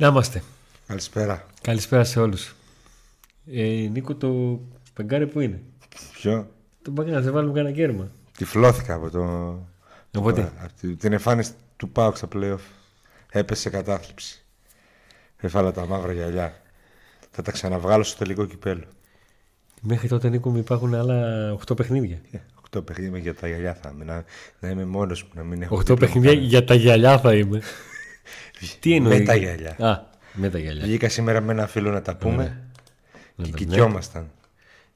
Να είμαστε. Καλησπέρα. Καλησπέρα σε όλους. Ε, Νίκο, το παγκάρι που είναι; Ποιο; Το παγκάρι, να σε βάλουμε κανένα κέρμα. Τυφλώθηκα από το... Οπότε, από τη- την εμφάνιση του Πάουκ στα playoff. Έπεσε σε κατάθλιψη. Έφαλα τα μαύρα γυαλιά. Θα τα ξαναβγάλω στο τελικό κυπέλο. μέχρι τότε Νίκο μου υπάρχουν άλλα 8 παιχνίδια. Ε, Οκτώ παιχνίδια για τα γυαλιά θα είμαι. Να, να είμαι μόνος μου, να μην έχω... 8 δίπλα μου παιχνίδια κανένα. για τα γυαλιά θα είμαι. Τι εννοεί; Με τα γυαλιά. Α, με τα γυαλιά. Βγήκα σήμερα με ένα φίλο να τα πούμε Ναι, και ναι. κοιτιόμασταν.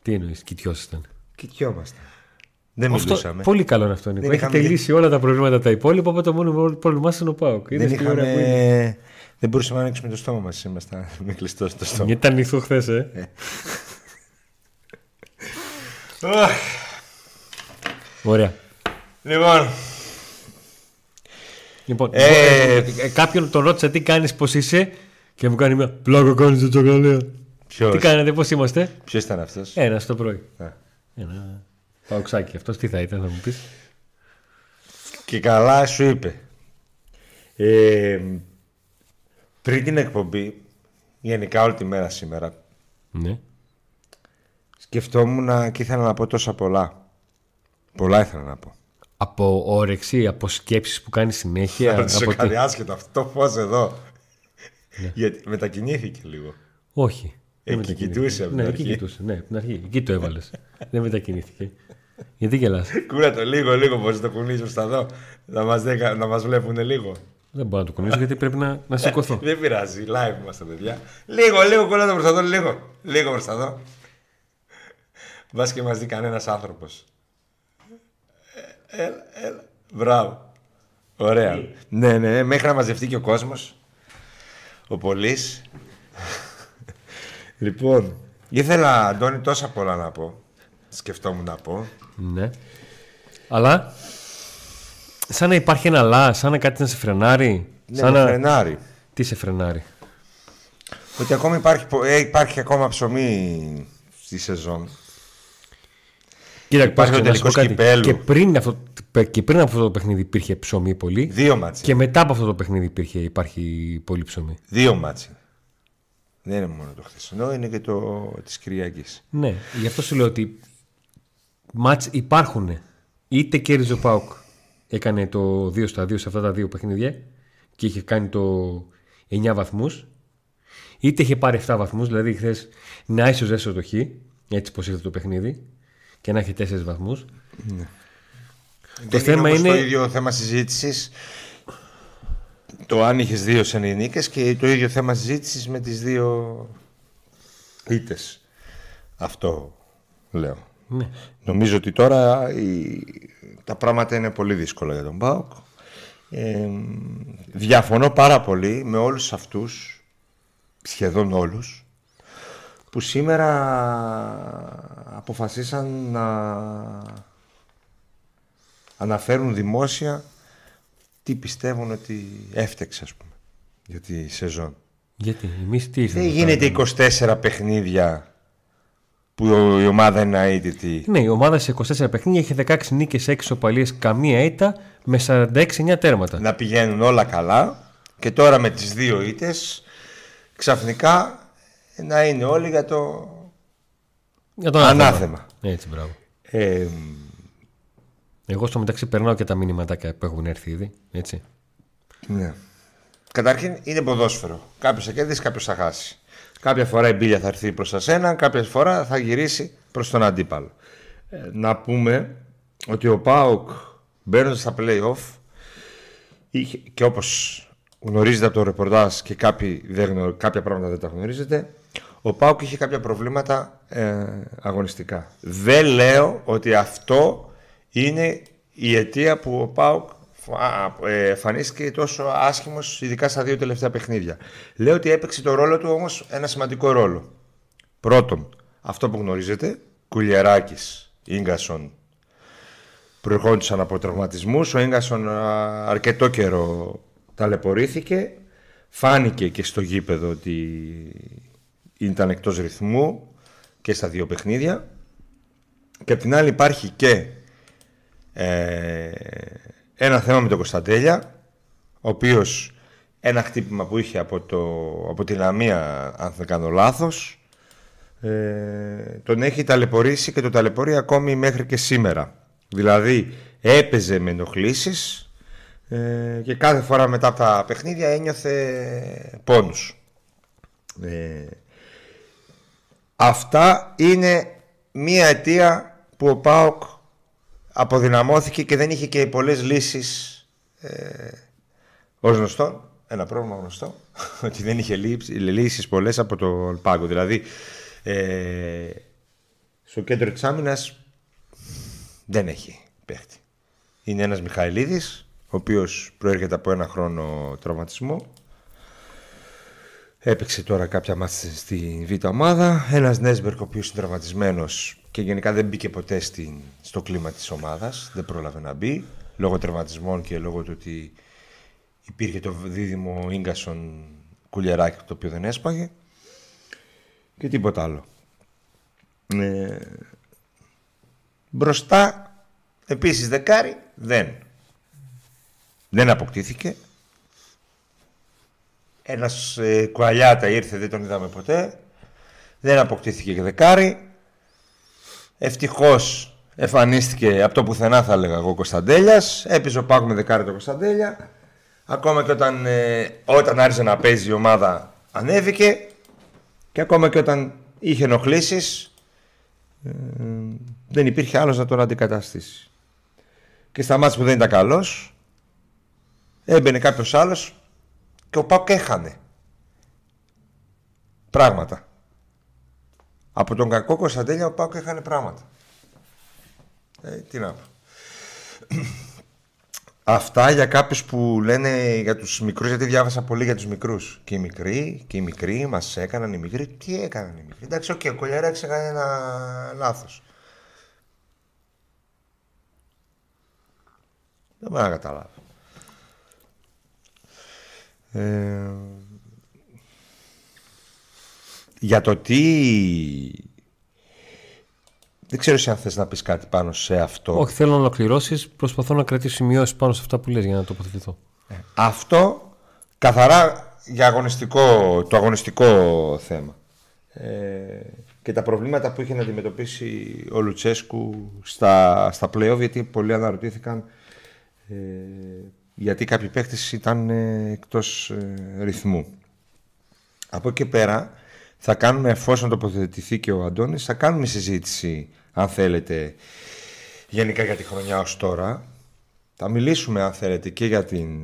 Τι εννοείς, κοιτιόσασταν; Κοιτιόμασταν. Δεν Αυτό, μιλούσαμε. πολύ καλό είναι αυτό, Νίκο. Δεν Έχει είχαμε- λύσει όλα τα προβλήματα τα υπόλοιπα, οπότε το μόνο πρόβλημά σου είναι ο Πάοκ. Δεν, είχαμε... δεν μπορούσαμε να ανοίξουμε το στόμα μας. Ήμασταν με κλειστό στο στόμα. Γιατί ήταν ανοιχτό χθες, ε. Ωραία. Λοιπόν, Λοιπόν, Ε, ε, ε, κάποιον τον ρώτησα τι κάνεις, πώς είσαι και μου κάνει μια πλάκα κάνεις την τσοκαλέα. ποιος, Τι κάνετε, πώς είμαστε; ποιος ήταν αυτός; Ένας το πρωί. Α. Ένα παουξάκι. Αυτός τι θα ήταν, θα μου πεις. Και καλά σου είπε. Ε, πριν την εκπομπή, γενικά όλη τη μέρα σήμερα, Ναι. σκεφτόμουν και ήθελα να πω τόσα πολλά. Πολλά ήθελα να πω. Από όρεξη, από σκέψεις που κάνει συνέχεια. Θα σε από κάνει τι... άσχετο αυτό το φως εδώ. Γιατί μετακινήθηκε λίγο. Όχι. δεν Εκεί μετακινήθηκε. κοιτούσε από Ναι, την εκεί αρχή. κοιτούσε. Ναι, από την αρχή. Εκεί το έβαλες. δεν μετακινήθηκε. Γιατί γελάς; Κούρα το λίγο, λίγο πώς το κουνείς προς τα δω. Να μας, δεκα- να μας βλέπουν λίγο. δεν μπορώ να το κουνήσω γιατί πρέπει να, να σηκωθώ. Δεν πειράζει, live είμαστε παιδιά. Λίγο, λίγο κούρα το προς τα δω, λίγο. Λίγο προς τα δω. Μπας και μας δει κανένας άνθρωπος. Ε, Έλα, έλα. Μπράβο. Ωραία. Ναι, ναι, μέχρι να μαζευτεί και ο κόσμος. Ο Πολύς. λοιπόν, ήθελα, Αντώνη, τόσα πολλά να πω. Σκεφτόμουν να πω. ναι. Αλλά σαν να υπάρχει ένα αλλά, σαν να κάτι να σε φρενάρει. Ναι, σαν με να... φρενάρει. Τι σε φρενάρει; Ότι ακόμα υπάρχει, πο- ε, υπάρχει ακόμα ψωμί στη σεζόν. Κοίτα, Υπάρχει να ο σου πω τελικός κάτι. κυπέλου. Και πριν, αυτό, και πριν από αυτό το παιχνίδι υπήρχε ψωμί πολύ. Δύο μάτσε. Και μετά από αυτό το παιχνίδι υπήρχε, υπάρχει πολύ ψωμί. Δύο μάτσε. Δεν είναι μόνο το χθεσινό, είναι και το της Κυριακής. Ναι, γι' αυτό σου λέω ότι μάτς υπάρχουν. Είτε κέρδιζε ο Πάουκ, έκανε το 2 στα 2 σε αυτά τα δύο παιχνίδια και είχε κάνει το 9 βαθμούς, είτε είχε πάρει 7 βαθμούς, δηλαδή χθες να ίσως έσω το χ, έτσι πως ήρθε το παιχνίδι, και να έχει 4 βαθμούς. Το θέμα είναι... είναι- το ίδιο θέμα συζήτησης το αν είχες δύο σενινίκες και το ίδιο θέμα συζήτησης με τις δύο ήττες. Αυτό λέω. Ναι. Νομίζω ότι τώρα η- τα πράγματα είναι πολύ δύσκολα για τον ΠΑΟΚ. Ε, διαφωνώ πάρα πολύ με όλους αυτούς, σχεδόν όλους, που σήμερα αποφασίσαν να αναφέρουν δημόσια τι πιστεύουν ότι έφτεξε, ας πούμε, για τη σεζόν. Γιατί, εμείς τι ήρθαμε. Δεν να γίνεται κάνουμε; 24 παιχνίδια που η ομάδα είναι αίτητη. Ναι, η ομάδα σε 24 παιχνίδια έχει 16 νίκες, 6 οπαλίες, καμία ήττα με 46-9 τέρματα. να πηγαίνουν όλα καλά και τώρα με τις δύο ήττες ξαφνικά να είναι όλοι για το Για τον ανάθεμα. Έτσι, μπράβο. Ε, Εγώ στο μεταξύ περνάω και τα μηνυματάκια που έχουν έρθει ήδη. Έτσι. ναι. Καταρχήν είναι ποδόσφαιρο. Κάποιος θα κερδίσει, κάποιος θα χάσει. Κάποια φορά η μπίλια θα έρθει προς τα σένα, κάποια φορά θα γυρίσει προς τον αντίπαλο. Ε, να πούμε ότι ο ΠΑΟΚ μπαίνοντας στα play-off είχε, και όπως γνωρίζετε από το ρεπορτάζ και κάποιοι δεν γνω- κάποια πράγματα δεν τα γνωρίζετε ο ΠΑΟΚ είχε κάποια προβλήματα ε, αγωνιστικά. Δεν λέω ότι αυτό είναι η αιτία που ο ΠΑΟΚ φα- ε, εμφανίστηκε τόσο άσχημος ειδικά στα δύο τελευταία παιχνίδια. Λέω ότι έπαιξε το ρόλο του όμως ένα σημαντικό ρόλο. Πρώτον, αυτό που γνωρίζετε, Κουλιεράκης, Ίγκασον, προερχόντουσαν από τραυματισμούς. Ο Ίγκασον α, αρκετό καιρό ταλαιπωρήθηκε. Φάνηκε και στο γήπεδο ότι ήταν εκτός ρυθμού και στα δύο παιχνίδια. Και απ' την άλλη υπάρχει και ε, ένα θέμα με τον Κωνσταντέλια, ο οποίος ένα χτύπημα που είχε από, το, από τη Λαμία, αν δεν κάνω λάθος, ε, τον έχει ταλαιπωρήσει και το ταλαιπωρεί ακόμη μέχρι και σήμερα. Δηλαδή έπαιζε με ενοχλήσεις ε, και κάθε φορά μετά από τα παιχνίδια ένιωθε πόνους. Ε, αυτά είναι μία αιτία που ο ΠΑΟΚ αποδυναμώθηκε και δεν είχε και πολλές λύσεις ε, ως γνωστό, ένα πρόβλημα γνωστό, ότι δεν είχε λύσεις πολλές από τον πάγκο. Δηλαδή, ε, στο κέντρο της άμυνας δεν έχει παίχτη. Είναι ένας Μιχαηλίδης, ο οποίος προέρχεται από ένα χρόνο τραυματισμό. Έπαιξε τώρα κάποια μάτια στη β' ομάδα. Ένας Νέσμπερκ, ο οποίος είναι τραυματισμένος και γενικά δεν μπήκε ποτέ στην, στο κλίμα της ομάδας. Δεν πρόλαβε να μπει, λόγω τραυματισμών και λόγω του ότι υπήρχε το δίδυμο γκασον κουλιαράκι το οποίο δεν έσπαγε και τίποτα άλλο. Ε, μπροστά επίσης δεκάρι δεν. Δεν αποκτήθηκε. Ένας ε, κουαλιάτα ήρθε, δεν τον είδαμε ποτέ. Δεν αποκτήθηκε και δεκάρι. Ευτυχώς εμφανίστηκε από το πουθενά θα έλεγα εγώ Κωνσταντέλιας. Έπαιζε ο Πάκου με δεκάρι το Κωνσταντέλια. Ακόμα και όταν, ε, όταν άρχισε να παίζει η ομάδα ανέβηκε. Και ακόμα και όταν είχε ενοχλήσεις ε, δεν υπήρχε άλλος να τον αντικαταστήσει. Και στα μάτια που δεν ήταν καλός έμπαινε κάποιος άλλος και ο Πάκου έχανε. Πράγματα. Από τον κακό Κωνσταντέλια ο ΠΑΟΚ έχανε πράγματα. Ε, τι να πω. Αυτά για κάποιους που λένε για τους μικρούς, γιατί διάβασα πολύ για τους μικρούς. Και οι μικροί, και οι μικροί μας έκαναν οι μικροί. Τι έκαναν οι μικροί; Εντάξει, ok, okay, ο Κολιαρά έκανε ένα λάθος. Δεν μπορώ να καταλάβω. Ε, για το τι δεν ξέρω αν θες να πεις κάτι πάνω σε αυτό. Όχι, θέλω να ολοκληρώσεις. Προσπαθώ να κρατήσω σημειώσεις πάνω σε αυτά που λες για να τοποθετηθώ. Ε, αυτό καθαρά για αγωνιστικό, το αγωνιστικό θέμα. Ε, και τα προβλήματα που είχε να αντιμετωπίσει ο Λουτσέσκου στα, στα play γιατί πολλοί αναρωτήθηκαν ε, γιατί κάποιοι παίχτες ήταν ε, εκτός ε, ρυθμού. Από εκεί πέρα θα κάνουμε, εφόσον τοποθετηθεί και ο Αντώνης, θα κάνουμε συζήτηση αν θέλετε, γενικά για τη χρονιά ως τώρα. Θα μιλήσουμε, αν θέλετε, και για, την,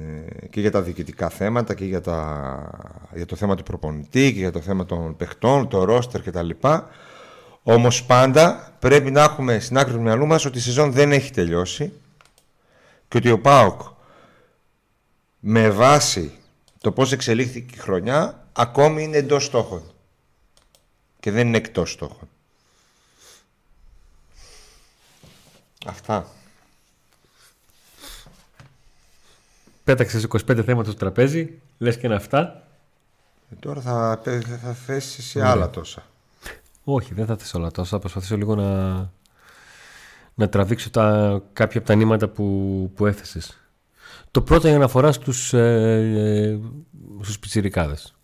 και για τα διοικητικά θέματα και για, τα, για το θέμα του προπονητή και για το θέμα των παιχτών, το ρόστερ κτλ. Όμως πάντα πρέπει να έχουμε στην άκρη του μυαλού μας ότι η σεζόν δεν έχει τελειώσει και ότι ο ΠΑΟΚ με βάση το πώς εξελίχθηκε η χρονιά ακόμη είναι εντός στόχων και δεν είναι εκτός στόχων. Αυτά. Πέταξες 25 θέματα στο τραπέζι, λες και είναι αυτά. Ε, τώρα θα, θα θέσεις σε άλλα τόσα. Όχι, δεν θα θέσω όλα τόσα. Θα προσπαθήσω λίγο να, να τραβήξω τα, κάποια από τα νήματα που, που έθεσες. Το πρώτο για να αφορά στους, ε, ε, στους πιτσιρικάδες.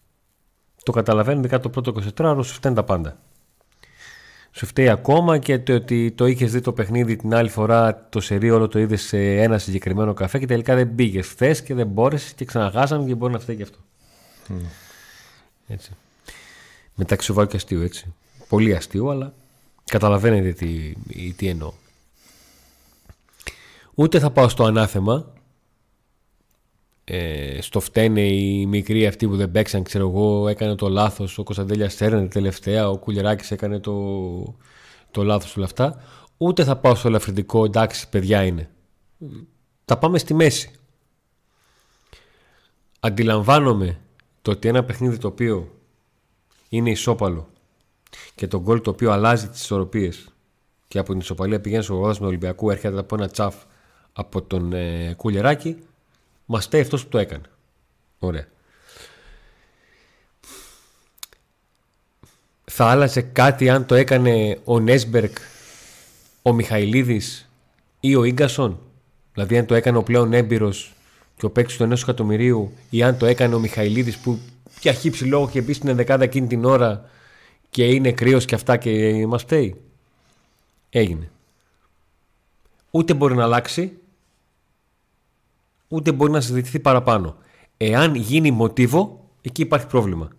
Το καταλαβαίνω, ειδικά το πρώτο 24ωρο σου φταίνει τα πάντα σου φταίει ακόμα και το ότι το είχες δει το παιχνίδι την άλλη φορά το σερί όλο το είδες σε ένα συγκεκριμένο καφέ και τελικά δεν πήγε χθες και δεν μπόρεσες και ξαναγάσαμε και μπορεί να φταίει και αυτό. Mm. Έτσι. Μεταξύ σοβαρού και αστείου έτσι. Πολύ αστείο, αλλά καταλαβαίνετε τι, τι εννοώ. Ούτε θα πάω στο ανάθεμα ε, στο φταίνε οι μικροί αυτοί που δεν παίξαν, ξέρω εγώ, έκανε το λάθος, ο Κωνσταντέλια σέρνε τελευταία, ο Κουλεράκης έκανε το, το λάθος όλα αυτά. Ούτε θα πάω στο ελαφρυντικό, εντάξει παιδιά είναι. Θα πάμε στη μέση. Αντιλαμβάνομαι το ότι ένα παιχνίδι το οποίο είναι ισόπαλο και το γκολ το οποίο αλλάζει τις ισορροπίες και από την ισοπαλία πηγαίνει στο γόδας με Ολυμπιακού έρχεται από ένα τσαφ από τον ε, Κουλεράκη Μας φταίει αυτός που το έκανε. Ωραία. Θα άλλαζε κάτι αν το έκανε ο Νέσμπερκ, ο Μιχαηλίδης ή ο Ίγκασον; Δηλαδή αν το έκανε ο πλέον έμπειρος και ο παίκτης του ενός εκατομμυρίου ή αν το έκανε ο Μιχαηλίδης που για χύψη λόγο και μπει στην δεκάδα εκείνη την ώρα και είναι κρύος και αυτά και μας φταίει; Έγινε. Ούτε μπορεί να αλλάξει, ούτε μπορεί να συζητηθεί παραπάνω. Εάν γίνει μοτίβο, εκεί υπάρχει πρόβλημα.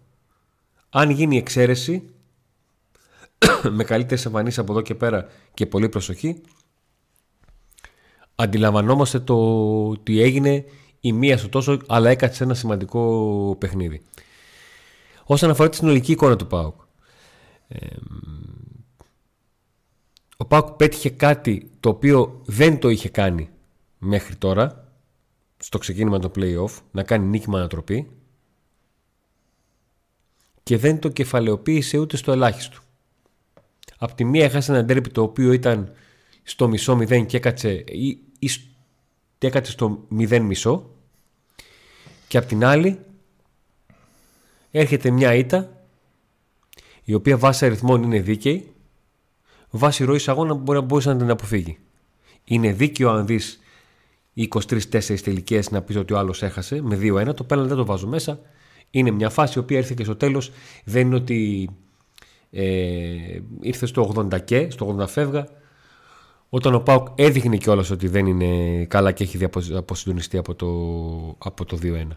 Αν γίνει εξαίρεση, με καλύτερες εμφανίσεις από εδώ και πέρα και πολύ προσοχή, αντιλαμβανόμαστε το ότι έγινε η μία στο τόσο, αλλά έκατσε ένα σημαντικό παιχνίδι. Όσον αφορά τη συνολική εικόνα του ΠΑΟΚ, ο ΠΑΟΚ πέτυχε κάτι το οποίο δεν το είχε κάνει μέχρι τώρα στο ξεκίνημα του play-off, να κάνει νίκη με ανατροπή και δεν το κεφαλαιοποίησε ούτε στο ελάχιστο. Απ' τη μία έχασε ένα ντέρπι το οποίο ήταν στο μισό μηδέν και έκατσε, ή, ή, έκατσε στο μηδέν μισό και απ' την άλλη έρχεται μια ήττα η οποία βάσει αριθμών είναι δίκαιη βάσει ροής αγώνα μπορεί να μπορούσε να την αποφύγει. Είναι δίκαιο αν δεις 23-4 τελικές να πεις ότι ο άλλος έχασε με 2-1. Το πέναλτι δεν το βάζω μέσα. Είναι μια φάση η οποία ήρθε και στο τέλος. Δεν είναι ότι ε, ήρθε στο 80 και, στο 80 φεύγα. Όταν ο Πάουκ έδειχνε κιόλας ότι δεν είναι καλά και έχει αποσυντονιστεί από το, από το 2-1.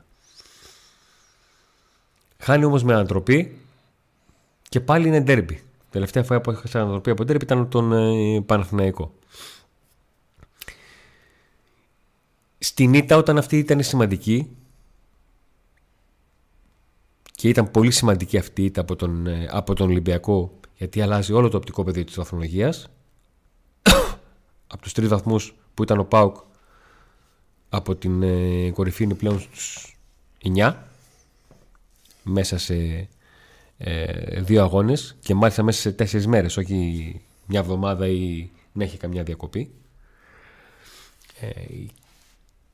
Χάνει όμως με ανατροπή και πάλι είναι ντέρμπι. Τελευταία φορά που έχασα ανατροπή από ντέρμπι ήταν τον ε, Παναθηναϊκό. Στην ήττα όταν αυτή ήταν σημαντική και ήταν πολύ σημαντική αυτή η ήττα από τον, ε, από τον Ολυμπιακό γιατί αλλάζει όλο το οπτικό πεδίο της βαθμολογίας από τους τρεις βαθμούς που ήταν ο Πάουκ από την ε, κορυφή είναι πλέον στους 9 μέσα σε ε, δύο αγώνες και μάλιστα μέσα σε τέσσερις μέρες όχι μια εβδομάδα ή να έχει καμιά διακοπή. Ε,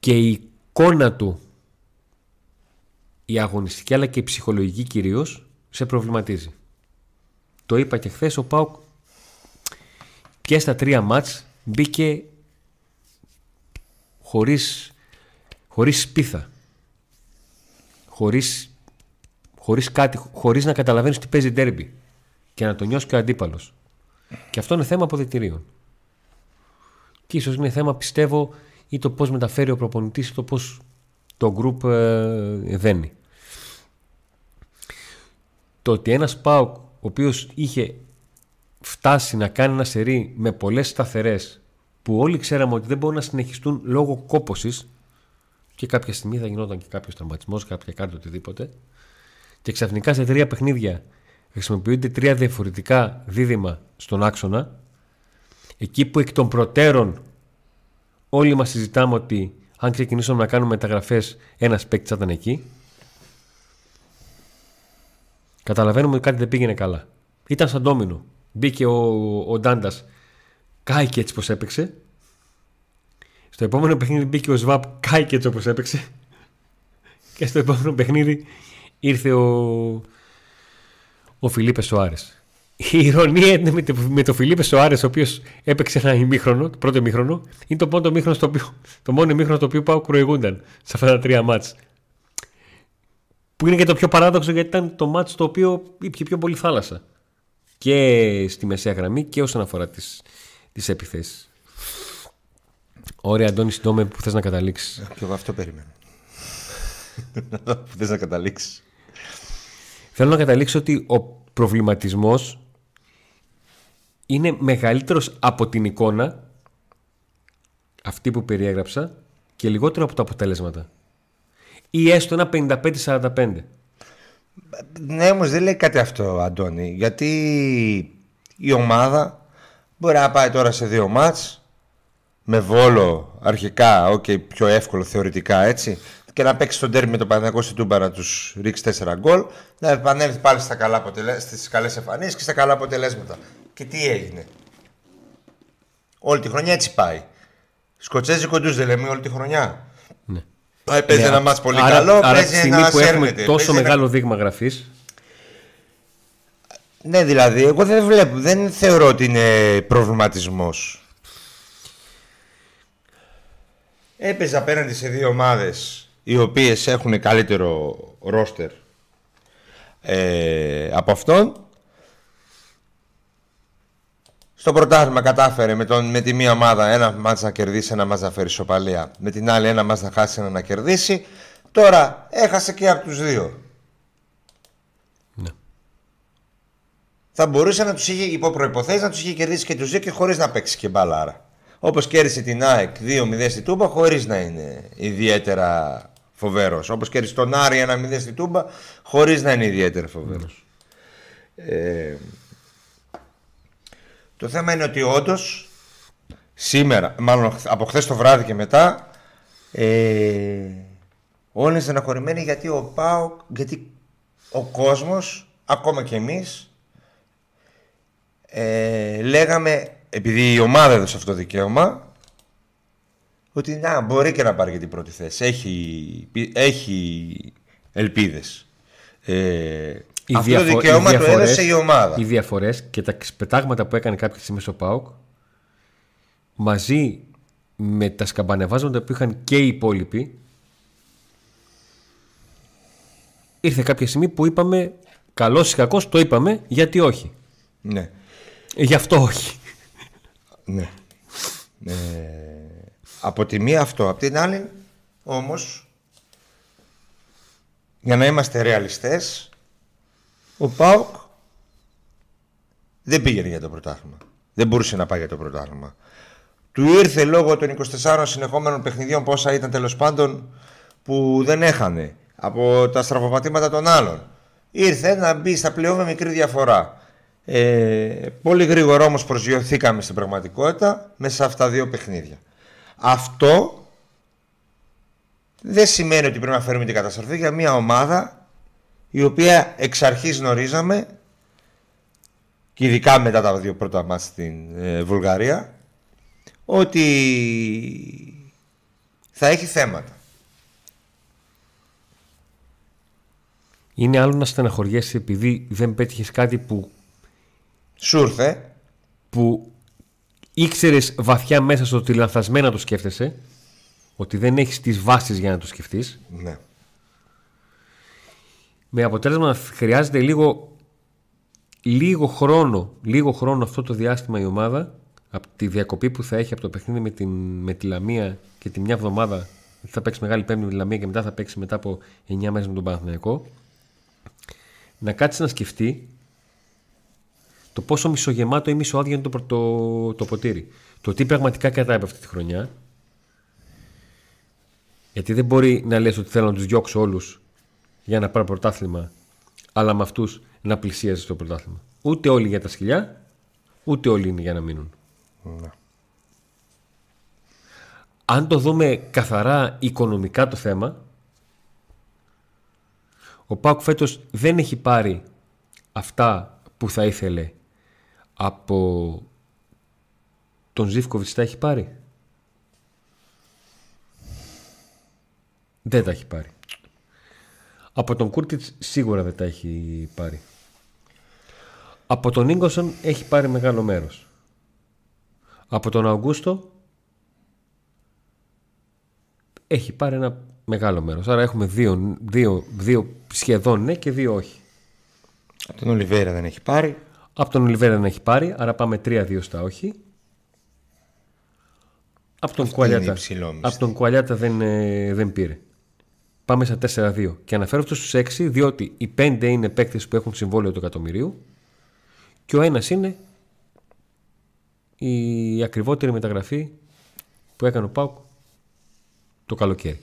και η εικόνα του η αγωνιστική αλλά και η ψυχολογική κυρίως σε προβληματίζει το είπα και χθες ο Πάουκ και στα τρία μάτς μπήκε χωρίς, χωρίς σπίθα χωρίς χωρίς, κάτι, χωρίς να καταλαβαίνεις τι παίζει ντέρμπι και να το νιώσεις και ο αντίπαλος. Και αυτό είναι θέμα αποδεκτηρίων. Και ίσως είναι θέμα πιστεύω ή το πώς μεταφέρει ο προπονητής ή το πώς το group ε, δένει. Το ότι ένας ΠΑΟΚ ο οποίος είχε φτάσει να κάνει ένα σερί με πολλές σταθερές που όλοι ξέραμε ότι δεν μπορούν να συνεχιστούν λόγω κόπωσης και κάποια στιγμή θα γινόταν και κάποιος τραυματισμός, κάποια κάτι οτιδήποτε και ξαφνικά σε τρία παιχνίδια χρησιμοποιούνται τρία διαφορετικά δίδυμα στον άξονα, εκεί που εκ των προτέρων όλοι μας συζητάμε ότι αν ξεκινήσουμε να κάνουμε μεταγραφές ένας παίκτης θα ήταν εκεί, καταλαβαίνουμε ότι κάτι δεν πήγαινε καλά. Ήταν σαν ντόμινο. Μπήκε ο, ο Ντάντας, κάηκε έτσι πως έπαιξε. Στο επόμενο παιχνίδι μπήκε ο Σβάπ, κάηκε έτσι όπως έπαιξε. Και στο επόμενο παιχνίδι ήρθε ο, ο Φιλίπε Σοάρε. Η ηρωνία είναι με το, με το Φιλίπε Σοάρες, ο οποίος έπαιξε ένα ημίχρονο, το πρώτο ημίχρονο, είναι το, πρώτο ημίχρονο στο οποίο, το μόνο ημίχρονο στο οποίο πάω προηγούνταν σε αυτά τα τρία μάτς. Που είναι και το πιο παράδοξο γιατί ήταν το μάτς το οποίο ήπια πιο πολύ θάλασσα. Και στη μεσαία γραμμή και όσον αφορά τις, τις επιθέσεις. Ωραία, Αντώνη, συντόμε που θες να καταλήξεις. Και εγώ αυτό περίμενα. που θες να καταλήξεις. Θέλω να καταλήξω ότι ο προβληματισμός είναι μεγαλύτερος από την εικόνα αυτή που περιέγραψα και λιγότερο από τα αποτέλεσματα. Ή έστω ένα 55-45. Ναι, όμως δεν λέει κάτι αυτό, Αντώνη. Γιατί η ομάδα μπορεί να πάει τώρα σε δύο μάτς με βόλο αρχικά, okay, πιο εύκολο θεωρητικά έτσι και να παίξει τον τέρμι με τον Παναγιώτο στην Τούμπα να τους ρίξει 4 γκολ, να επανέλθει πάλι στα καλά αποτελέ... στις καλές εμφανίσεις και στα καλά αποτελέσματα. Και τι έγινε; Όλη τη χρονιά έτσι πάει. Σκοτσέζι κοντούς δεν λέμε όλη τη χρονιά. Ναι. Πάει, παίζει ναι, ένα μάτς πολύ άρα, καλό, άρα παίζει στιγμή ένα που έχουμε τόσο μεγάλο ένα... δείγμα γραφή. Ναι, δηλαδή, εγώ δεν βλέπω, δεν θεωρώ ότι είναι προβληματισμός. έπαιζε απέναντι σε δύο ομάδες οι οποίες έχουν καλύτερο ρόστερ ε, από αυτόν στο πρωτάθλημα κατάφερε με, τον, με τη μία ομάδα ένα μάτς να κερδίσει, ένα μάτς να φέρει σοπαλία. Με την άλλη ένα μάτς να χάσει, ένα να κερδίσει. Τώρα έχασε και από τους δύο. Ναι. Θα μπορούσε να τους είχε υπό προϋποθέσεις να τους είχε κερδίσει και τους δύο και χωρίς να παίξει και μπαλάρα. Όπως κέρδισε την ΑΕΚ 2-0 στη Τούμπα χωρίς να είναι ιδιαίτερα φοβερός. Όπως κέρδισε τον Άρη 1-0 στη Τούμπα χωρίς να είναι ιδιαίτερα φοβερός. Ε, το θέμα είναι ότι όντως σήμερα, μάλλον από χθες το βράδυ και μετά, ε, όλοι είναι στεναχωρημένοι γιατί ο Πάο, γιατί ο κόσμος, ακόμα και εμείς, ε, λέγαμε, επειδή η ομάδα έδωσε αυτό το δικαίωμα, ότι να, μπορεί και να πάρει και την πρώτη θέση. Έχει, έχει ελπίδες. Ε, οι Αυτό διαφο- το δικαίωμα το έδωσε η ομάδα. Οι διαφορές και τα πετάγματα που έκανε κάποια στιγμή στο ΠΑΟΚ μαζί με τα σκαμπανεβάσματα που είχαν και οι υπόλοιποι ήρθε κάποια στιγμή που είπαμε καλός ή κακός το είπαμε γιατί όχι. Ναι. Γι' αυτό όχι. Ναι. Ε, από τη μία αυτό. Από την άλλη όμως για να είμαστε ρεαλιστές ο Πάοκ δεν πήγαινε για το πρωτάθλημα. Δεν μπορούσε να πάει για το πρωτάθλημα. Του ήρθε λόγω των 24 συνεχόμενων παιχνιδιών πόσα ήταν τέλος πάντων που δεν έχανε από τα στραβοπατήματα των άλλων. Ήρθε να μπει στα πλέον με μικρή διαφορά. Ε, πολύ γρήγορα όμως προσγειωθήκαμε στην πραγματικότητα μέσα σε αυτά δύο παιχνίδια. Αυτό δεν σημαίνει ότι πρέπει να φέρουμε την καταστροφή για μια ομάδα η οποία εξ αρχής γνωρίζαμε και ειδικά μετά τα δύο πρώτα μας στην ε, Βουλγαρία ότι θα έχει θέματα. Είναι άλλο να στεναχωριέσαι επειδή δεν πέτυχες κάτι που σου ήρθε. που ήξερες βαθιά μέσα στο ότι λανθασμένα το σκέφτεσαι ότι δεν έχεις τις βάσεις για να το σκεφτείς. Ναι με αποτέλεσμα να χρειάζεται λίγο, λίγο χρόνο, λίγο χρόνο αυτό το διάστημα η ομάδα από τη διακοπή που θα έχει από το παιχνίδι με, την, με τη Λαμία και τη μια εβδομάδα θα παίξει μεγάλη πέμπτη με τη Λαμία και μετά θα παίξει μετά από 9 μέρες με τον Παναθηναϊκό να κάτσει να σκεφτεί το πόσο μισογεμάτο ή μισοάδιο είναι το, το, το ποτήρι. Το τι πραγματικά κρατάει από αυτή τη χρονιά. Γιατί δεν μπορεί να λες ότι θέλω να τους διώξω όλους για να πάρει πρωτάθλημα, αλλά με αυτούς να πλησίαζε στο πρωτάθλημα. Ούτε όλοι για τα σκυλιά, ούτε όλοι είναι για να μείνουν. Ναι. Αν το δούμε καθαρά οικονομικά το θέμα, ο Πάουκ φέτος δεν έχει πάρει αυτά που θα ήθελε από τον Ζήφκοβιτς τα έχει πάρει; Δεν τα έχει πάρει. Από τον Κούρτιτς σίγουρα δεν τα έχει πάρει. Από τον Ίγκοσον έχει πάρει μεγάλο μέρος. Από τον Αυγούστο έχει πάρει ένα μεγάλο μέρος. Άρα έχουμε δύο, δύο, δύο σχεδόν ναι και δύο όχι. Από τον Ολιβέρα δεν έχει πάρει. Από τον Ολιβέρα δεν έχει πάρει, άρα πάμε 3-2 στα όχι. Από τον, Κουαλιάτα, από τον Κουαλιάτα δεν, ε, δεν πήρε πάμε στα 4-2. Και αναφέρω αυτούς τους 6 διότι οι 5 είναι παίκτες που έχουν συμβόλαιο του εκατομμυρίου και ο ένας είναι η ακριβότερη μεταγραφή που έκανε ο Πάουκ το καλοκαίρι.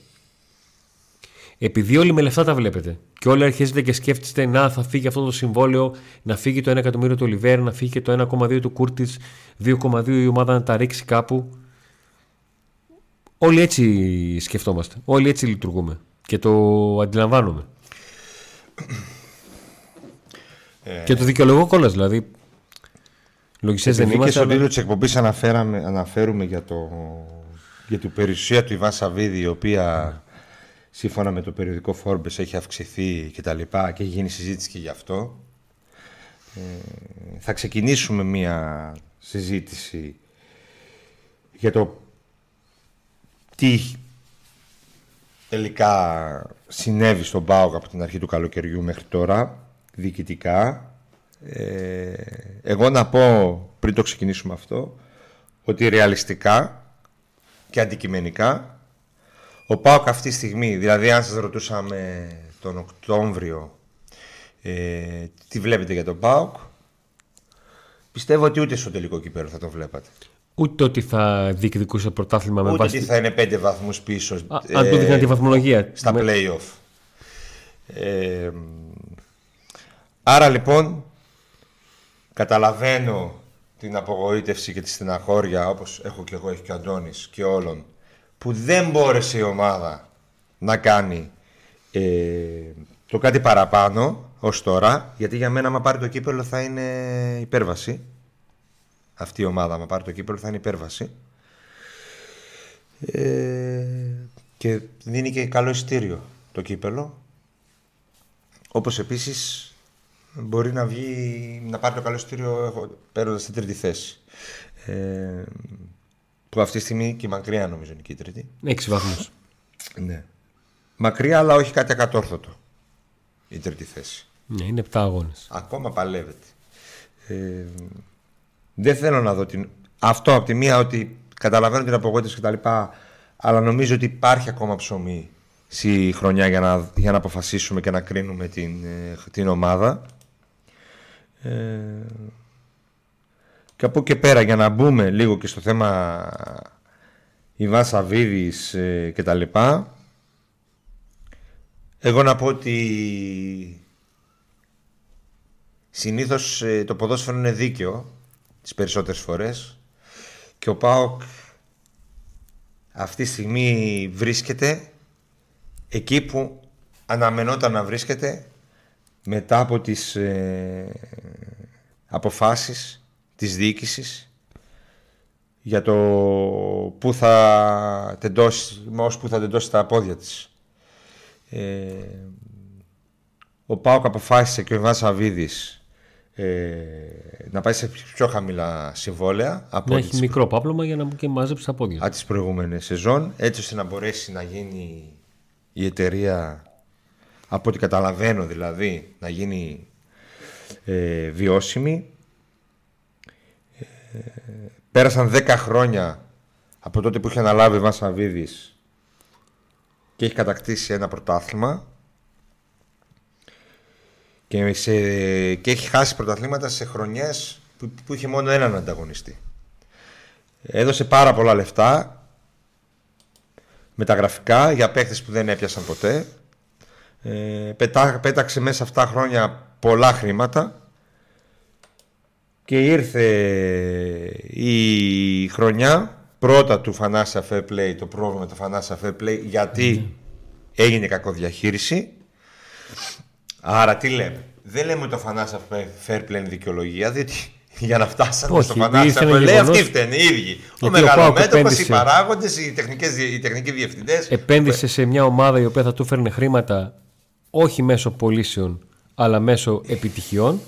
Επειδή όλοι με λεφτά τα βλέπετε και όλοι αρχίζετε και σκέφτεστε να θα φύγει αυτό το συμβόλαιο, να φύγει το 1 εκατομμύριο του Ολιβέρ, να φύγει και το 1,2 του Κούρτη, 2,2 η ομάδα να τα ρίξει κάπου. Όλοι έτσι σκεφτόμαστε. Όλοι έτσι λειτουργούμε. Και το αντιλαμβάνομαι. Ε... Και το δικαιολογώ κόλλα, δηλαδή. Λογιστές δεν είμαστε. Και στο τέλο της εκπομπής αναφέρουμε για, το, για την περιουσία του Ιβάν Σαββίδη, η οποία σύμφωνα με το περιοδικό Forbes έχει αυξηθεί και τα λοιπά και έχει γίνει συζήτηση και γι' αυτό. Ε, θα ξεκινήσουμε μία συζήτηση για το τι τελικά συνέβη στον ΠΑΟΚ από την αρχή του καλοκαιριού μέχρι τώρα, διοικητικά. Ε, εγώ να πω, πριν το ξεκινήσουμε αυτό, ότι ρεαλιστικά και αντικειμενικά ο ΠΑΟΚ αυτή τη στιγμή, δηλαδή αν σας ρωτούσαμε τον Οκτώβριο ε, τι βλέπετε για τον ΠΑΟΚ, πιστεύω ότι ούτε στο τελικό κυπέρο θα το βλέπατε. Ούτε ότι θα διεκδικούσε πρωτάθλημα με Ούτε βάση. ότι θα είναι πέντε βαθμούς πίσω Α, αν του δείχνει τη βαθμολογία. στα Με- play-off. Ε, άρα λοιπόν καταλαβαίνω την απογοήτευση και τη στεναχώρια όπως έχω και εγώ, έχει και ο Αντώνης και όλων που δεν μπόρεσε η ομάδα να κάνει ε, το κάτι παραπάνω ως τώρα γιατί για μένα άμα πάρει το κύπελο θα είναι υπέρβαση αυτή η ομάδα άμα πάρει το κύπελο θα είναι υπέρβαση ε, και δίνει και καλό ειστήριο το κύπελο. Όπως επίσης μπορεί να βγει να πάρει το καλό ειστήριο παίρνοντας την τρίτη θέση. Ε, που αυτή τη στιγμή και μακριά νομίζω είναι και η τρίτη. Έξι βαθμούς. Ναι. Μακριά αλλά όχι κάτι ακατόρθωτο η τρίτη θέση. Ναι, είναι 7 αγώνες. Ακόμα παλεύεται. Ε, δεν θέλω να δω την... αυτό από τη μία ότι καταλαβαίνω την απογοήτευση κτλ. Αλλά νομίζω ότι υπάρχει ακόμα ψωμί στη χρονιά για να, για να αποφασίσουμε και να κρίνουμε την, ε, την ομάδα. Ε, και από εκεί και πέρα για να μπούμε λίγο και στο θέμα Ιβάν Σαββίδης ε, και τα λοιπά εγώ να πω ότι συνήθως ε, το ποδόσφαιρο είναι δίκαιο τις περισσότερες φορές και ο ΠΑΟΚ αυτή τη στιγμή βρίσκεται εκεί που αναμενόταν να βρίσκεται μετά από τις ε, αποφάσεις της διοίκησης για το που θα τεντώσει, ως που θα τεντώσει τα πόδια της. Ε, ο Πάοκ αποφάσισε και ο Ιβάν Σαββίδης ε, να πάει σε πιο χαμηλά συμβόλαια από Να τις έχει μικρό πάπλωμα για να μου και μαζέψει τα πόδια. από τις προηγούμενες σεζόν έτσι ώστε να μπορέσει να γίνει η εταιρεία από ό,τι καταλαβαίνω δηλαδή να γίνει ε, βιώσιμη Ε, πέρασαν 10 χρόνια από τότε που είχε αναλάβει ο Ιβάν Σαββίδης και έχει κατακτήσει ένα πρωτάθλημα και, σε, και έχει χάσει πρωταθλήματα σε χρονιές που, που είχε μόνο έναν ανταγωνιστή. Έδωσε πάρα πολλά λεφτά μεταγραφικά για παίχτες που δεν έπιασαν ποτέ. Ε, πετά, πέταξε μέσα σε αυτά τα χρόνια πολλά χρήματα και ήρθε η χρονιά πρώτα του Φανάσια Fair Play, το πρόβλημα του Φανάσια Fair Play γιατί έγινε κακοδιαχείριση. Άρα τι λέμε. Δεν λέμε ότι το Φανάσια Fair Play είναι δικαιολογία, διότι για να φτάσανε Όχι, στο Φανάσια ήρθε ένα Fair Play γεγονός- αυτοί φταίνε οι ίδιοι. Ο ο μεγαλομέτωπος, ΠΑΟΚ οι επένδυσε- παράγοντες, οι, τεχνικές, οι τεχνικοί διευθυντές. Επένδυσε σε μια ομάδα η οποία θα του φέρνει χρήματα όχι μέσω πωλήσεων αλλά μέσω επιτυχιών.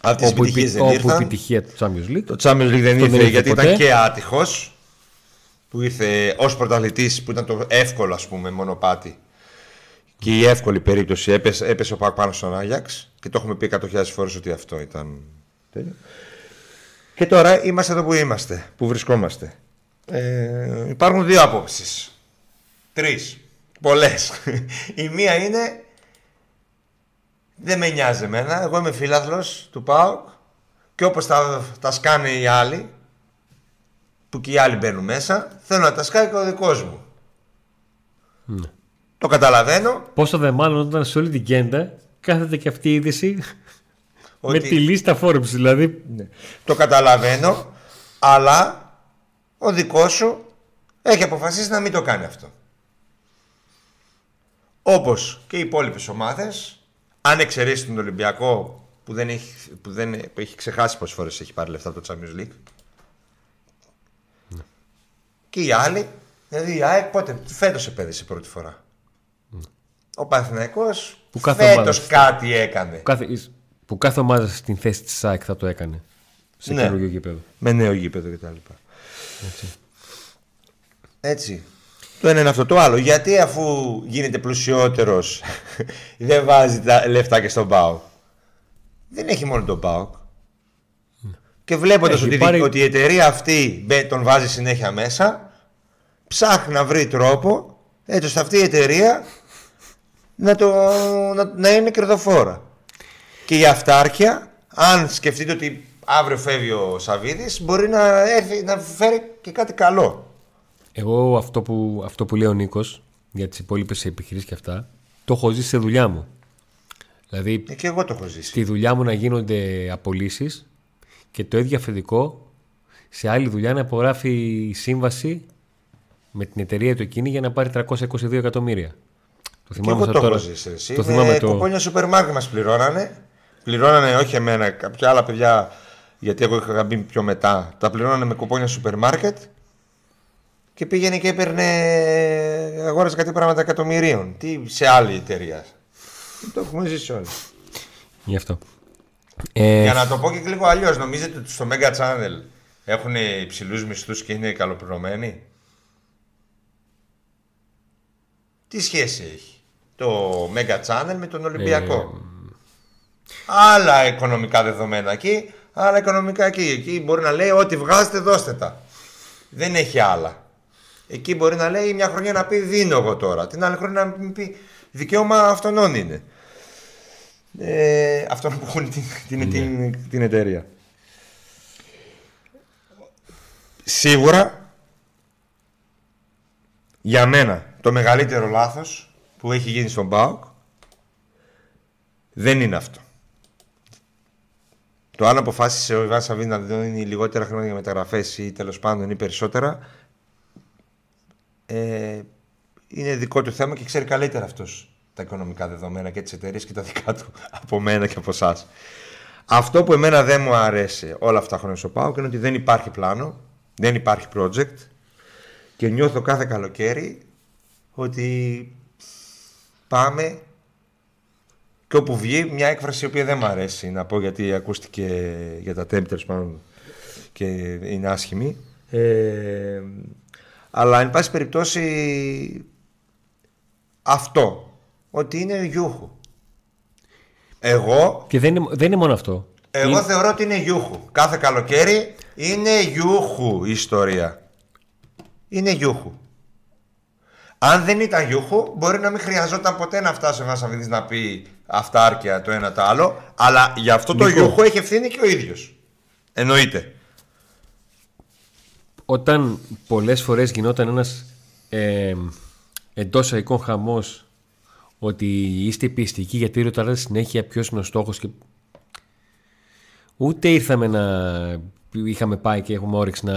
Αυτές οι όπου, επιτυχίες η, δεν όπου ήρθαν. επιτυχία του Champions League. Το Champions League δεν Αυτό ήρθε δεν ήρθε γιατί ποτέ. ήταν και άτυχος που ήρθε ως πρωταθλητής που ήταν το εύκολο ας πούμε μονοπάτι και η εύκολη περίπτωση έπεσε, έπεσε ο Πακ πάνω στον Άγιαξ και το έχουμε πει 100.000 φορές ότι αυτό ήταν τέλειο. Και τώρα είμαστε εδώ που είμαστε, που βρισκόμαστε. Ε, υπάρχουν δύο απόψεις. Τρεις. Πολλές. η μία είναι δεν με νοιάζει εμένα. Εγώ είμαι φίλαθλος του ΠΑΟΚ και όπως τα, τα σκάνε οι άλλοι που και οι άλλοι μπαίνουν μέσα θέλω να τα σκάει και ο δικός μου. Το καταλαβαίνω. Πόσο δε μάλλον όταν σε όλη την κέντα κάθεται και αυτή η είδηση ότι με τη λίστα Forbes δηλαδή. το καταλαβαίνω αλλά ο δικός σου έχει αποφασίσει να μην το κάνει αυτό. Όπως και οι υπόλοιπες ομάδες αν εξαιρέσεις τον Ολυμπιακό που δεν έχει, που δεν, που έχει ξεχάσει πόσες φορές έχει πάρει λεφτά από το Champions League. Και οι άλλοι δηλαδή η ΑΕΚ πότε φέτος επένδυσε πρώτη φορά ο Παναθηναϊκός Που κάθε ομάδας φέτος κάτι έκανε Που κάθε, που κάθε ομάδα στην θέση της ΣΑΕΚ θα το έκανε σε Ναι. καινούργιο γήπεδο. με νέο γήπεδο κτλ. Έτσι. Το ένα είναι αυτό. Το άλλο, γιατί αφού γίνεται πλουσιότερος δεν βάζει τα λεφτά και στον ΠΑΟΚ; Δεν έχει μόνο τον ΠΑΟΚ. Και βλέποντας Έχει ότι, πάρει- ότι η εταιρεία αυτή μπε- τον βάζει συνέχεια μέσα, ψάχνει να βρει τρόπο έτσι ώστε αυτή η εταιρεία να, το, να, να είναι κερδοφόρα. Και η αυτάρκεια, αν σκεφτείτε ότι αύριο φεύγει ο Σαββίδης, μπορεί να, έρθει, να φέρει και κάτι καλό. Εγώ αυτό που, αυτό που λέει ο Νίκος για τις υπόλοιπες επιχειρήσεις και αυτά, το έχω ζήσει σε δουλειά μου. Δηλαδή, Ε, και εγώ το έχω ζήσει. στη δουλειά μου να γίνονται απολύσεις και το ίδιο αφεντικό σε άλλη δουλειά να υπογράφει σύμβαση με την εταιρεία του εκείνη για να πάρει 322 εκατομμύρια. Το Και θυμάμαι εγώ σαν το τώρα. έχω ζήσει. Εσύ. Το Με θυμάμαι το. κουπόνια σούπερ μάρκετ μας πληρώνανε. Πληρώνανε όχι εμένα, κάποια άλλα παιδιά, γιατί εγώ είχα μπει πιο μετά. Τα πληρώνανε με κουπόνια σούπερ μάρκετ και πήγαινε και έπαιρνε, αγόρασε κάτι πράγματα εκατομμυρίων. Τι σε άλλη εταιρεία. Το έχουμε ζήσει όλοι. Γι' αυτό. Ε, Για να το πω και λίγο αλλιώς, νομίζετε ότι στο Mega Channel έχουν υψηλούς μισθούς και είναι καλοπληρωμένοι; Τι σχέση έχει το Mega Channel με τον Ολυμπιακό; Άλλα οικονομικά δεδομένα εκεί, άλλα οικονομικά εκεί. Εκεί μπορεί να λέει ό,τι βγάζετε δώστε τα. Δεν έχει άλλα. Εκεί μπορεί να λέει μια χρονιά να πει δίνω εγώ τώρα. Την άλλη χρονιά να πει δικαίωμα αυτονών είναι. Ε, αυτών που έχουν την, την, την, την εταιρεία. Σίγουρα για μένα το μεγαλύτερο λάθος που έχει γίνει στον ΠΑΟΚ δεν είναι αυτό. Το αν αποφάσισε ο Ιβάν Σαββίδη να δίνει λιγότερα χρόνια για μεταγραφές ή τέλος πάντων ή περισσότερα ε, είναι δικό του θέμα και ξέρει καλύτερα αυτός τα οικονομικά δεδομένα και τις εταιρείες και τα δικά του από μένα και από εσάς. Αυτό που εμένα δεν μου αρέσει όλα αυτά τα χρόνια στο ΠΑΟΚ είναι ότι δεν υπάρχει πλάνο, δεν υπάρχει project και νιώθω κάθε καλοκαίρι ότι πάμε και όπου βγει μια έκφραση η οποία δεν μου αρέσει να πω γιατί ακούστηκε για τα tempters πάνω και είναι άσχημη ε, αλλά εν πάση περιπτώσει αυτό ότι είναι γιούχου εγώ και δεν είναι, δεν είναι μόνο αυτό. εγώ Είναι- θεωρώ ότι είναι γιούχου. Κάθε καλοκαίρι είναι γιούχου η ιστορία. Είναι γιούχου. Αν δεν ήταν γιούχου, μπορεί να μην χρειαζόταν ποτέ να φτάσει ο Βασαβίδης να πει αυτάρκεια το ένα το άλλο. Αλλά για αυτό το Νίκο. γιούχου έχει ευθύνη και ο ίδιος. Εννοείται. Όταν πολλές φορές γινόταν ένας ε, εντός αικών χαμός ότι είστε πιστικοί γιατί ρωτάτε συνέχεια ποιος είναι ο στόχος και ούτε ήρθαμε να είχαμε πάει και έχουμε όρεξη να,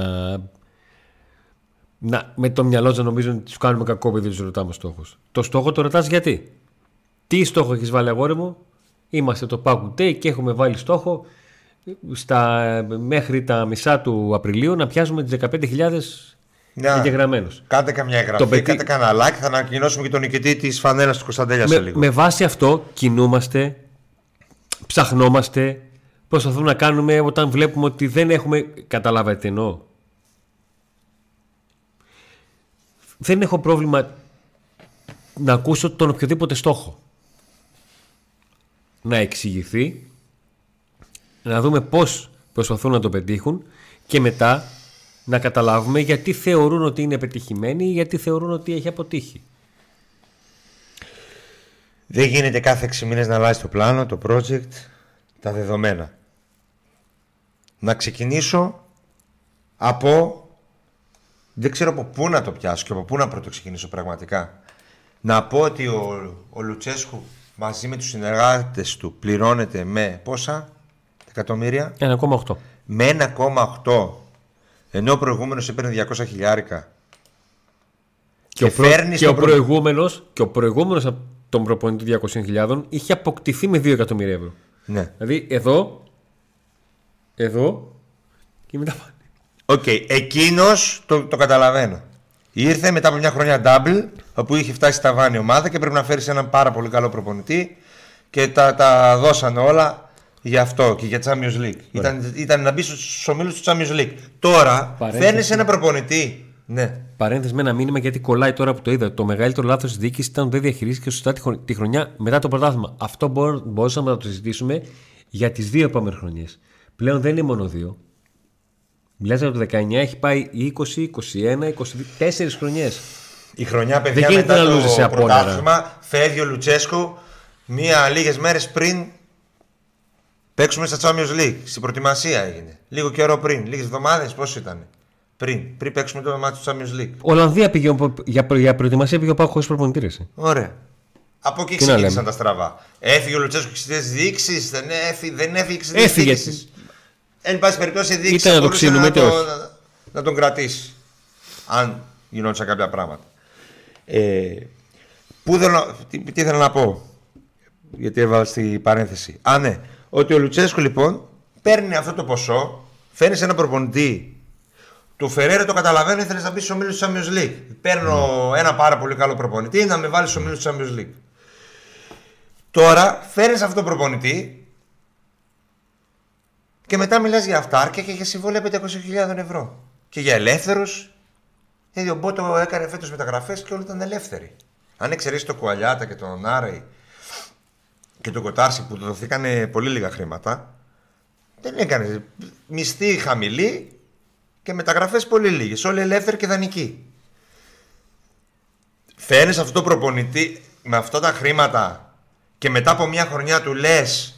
να με το μυαλό να νομίζουν ότι τους κάνουμε κακό επειδή τους ρωτάμε στόχος. Το στόχο το ρωτάς γιατί. Τι στόχο έχεις βάλει αγόρι μου; Είμαστε το Pack Day και έχουμε βάλει στόχο στα, μέχρι τα μισά του Απριλίου να πιάσουμε τις 15.000 Να. εγγεγραμμένους. Κάντε καμιά εγγραφή, Το παιδί- κάντε κανένα like. Θα ανακοινώσουμε και τον νικητή της φανέλας του Κωνσταντέλια σε Με, λίγο. με βάση αυτό κινούμαστε, ψαχνόμαστε, προσπαθούμε να κάνουμε όταν βλέπουμε ότι δεν έχουμε. Καταλάβατε τι εννοώ; Δεν έχω πρόβλημα να ακούσω τον οποιοδήποτε στόχο. Να εξηγηθεί, να δούμε πώς προσπαθούν να το πετύχουν και μετά να καταλάβουμε γιατί θεωρούν ότι είναι πετυχημένοι ή γιατί θεωρούν ότι έχει αποτύχει. Δεν γίνεται κάθε 6 μήνες να αλλάζει το πλάνο, το project, τα δεδομένα. Να ξεκινήσω από... Δεν ξέρω από πού να το πιάσω και από πού να πρώτο ξεκινήσω πραγματικά. Να πω ότι ο, ο Λουτσέσκου μαζί με τους συνεργάτες του πληρώνεται με πόσα; Εκατομμύρια; 1,8. Με 1,8 ενώ ο προηγούμενος έπαιρνε 200 χιλιάρικα. Και, ο, προ... φέρνει και στον ο προ- προηγούμενος, και ο προηγούμενος από τον προπονητή 200.000 είχε αποκτηθεί με 2 εκατομμύρια ευρώ. Ναι. Δηλαδή εδώ, εδώ και μετά πάνε. Οκ, εκείνος το, το καταλαβαίνω. Ήρθε μετά από μια χρονιά double, όπου είχε φτάσει στα βάνη η ομάδα και πρέπει να φέρει έναν πάρα πολύ καλό προπονητή και τα, τα δώσανε όλα για αυτό και για Champions League. Ήταν, ήταν να μπει στου ομίλου του Champions League. Τώρα Παρένθεση. φέρνει ένα προπονητή Ναι. Παρένθεση με ένα μήνυμα γιατί κολλάει τώρα που το είδα. Το μεγαλύτερο λάθος της διοίκησης ήταν ότι δεν διαχειρίστηκε σωστά τη, χρονιά, τη χρονιά μετά το πρωτάθλημα. Αυτό μπορούσαμε να το συζητήσουμε για τις δύο επόμενες χρονιές. Πλέον δεν είναι μόνο δύο. Μιλάς από το 19 έχει πάει 20, 21, 24 χρονιές. Η χρονιά, παιδιά, δεν μετά το πρωτάθλημα φεύγει ο Λουτσέσκο μία λίγες μέρες πριν παίξουμε στα Champions League. Στην προετοιμασία έγινε. Λίγο καιρό πριν, λίγες εβδομάδες, πώς ήταν. Πριν, πριν παίξουμε το μάτι του Champions League. Ολλανδία πήγε για, για προετοιμασία πήγε ο Πάκος χωρίς προπονητήρες. Ωραία. Από εκεί ξεκίνησαν τα στραβά. Έφυγε ο Λουτσέσκο εξαιτία τη διοίκηση, δεν έφυγε, δεν έφυγε εξαιτία τη διοίκηση. Εν πάση περιπτώσει η διοίκηση να, το να, το, να τον κρατήσεις. Αν γινόντουσαν κάποια πράγματα. Ε, πού θέλω, τι, τι θέλω να πω, γιατί έβαλα στη παρένθεση. Α, ναι, ότι ο Λουτσέσκο λοιπόν παίρνει αυτό το ποσό, φέρνει σε ένα προπονητή. Του Φεραίρε το καταλαβαίνω, ήθελες να μπεις στου ομίλους του Champions League. Παίρνω mm. ένα πάρα πολύ καλό προπονητή να με βάλεις στου ομίλους του Champions League. Τώρα φέρνεις αυτό το προπονητή και μετά μιλάς για αυτάρκεια και για συμβόλαια 500.000 ευρώ. Και για ελεύθερους. Γιατί ο Μπότο έκανε φέτος μεταγραφές και όλοι ήταν ελεύθεροι. Αν εξαιρέσεις το Κουαλιάτα και τον Άρεϊ και τον Κοτάρση που δοθήκαν πολύ λίγα χρήματα, δεν έκανε. Μισθή χαμηλή και μεταγραφές πολύ λίγες. Όλοι ελεύθεροι και δανεικοί. Φέρνεις αυτό το προπονητή με αυτά τα χρήματα και μετά από μια χρονιά του λες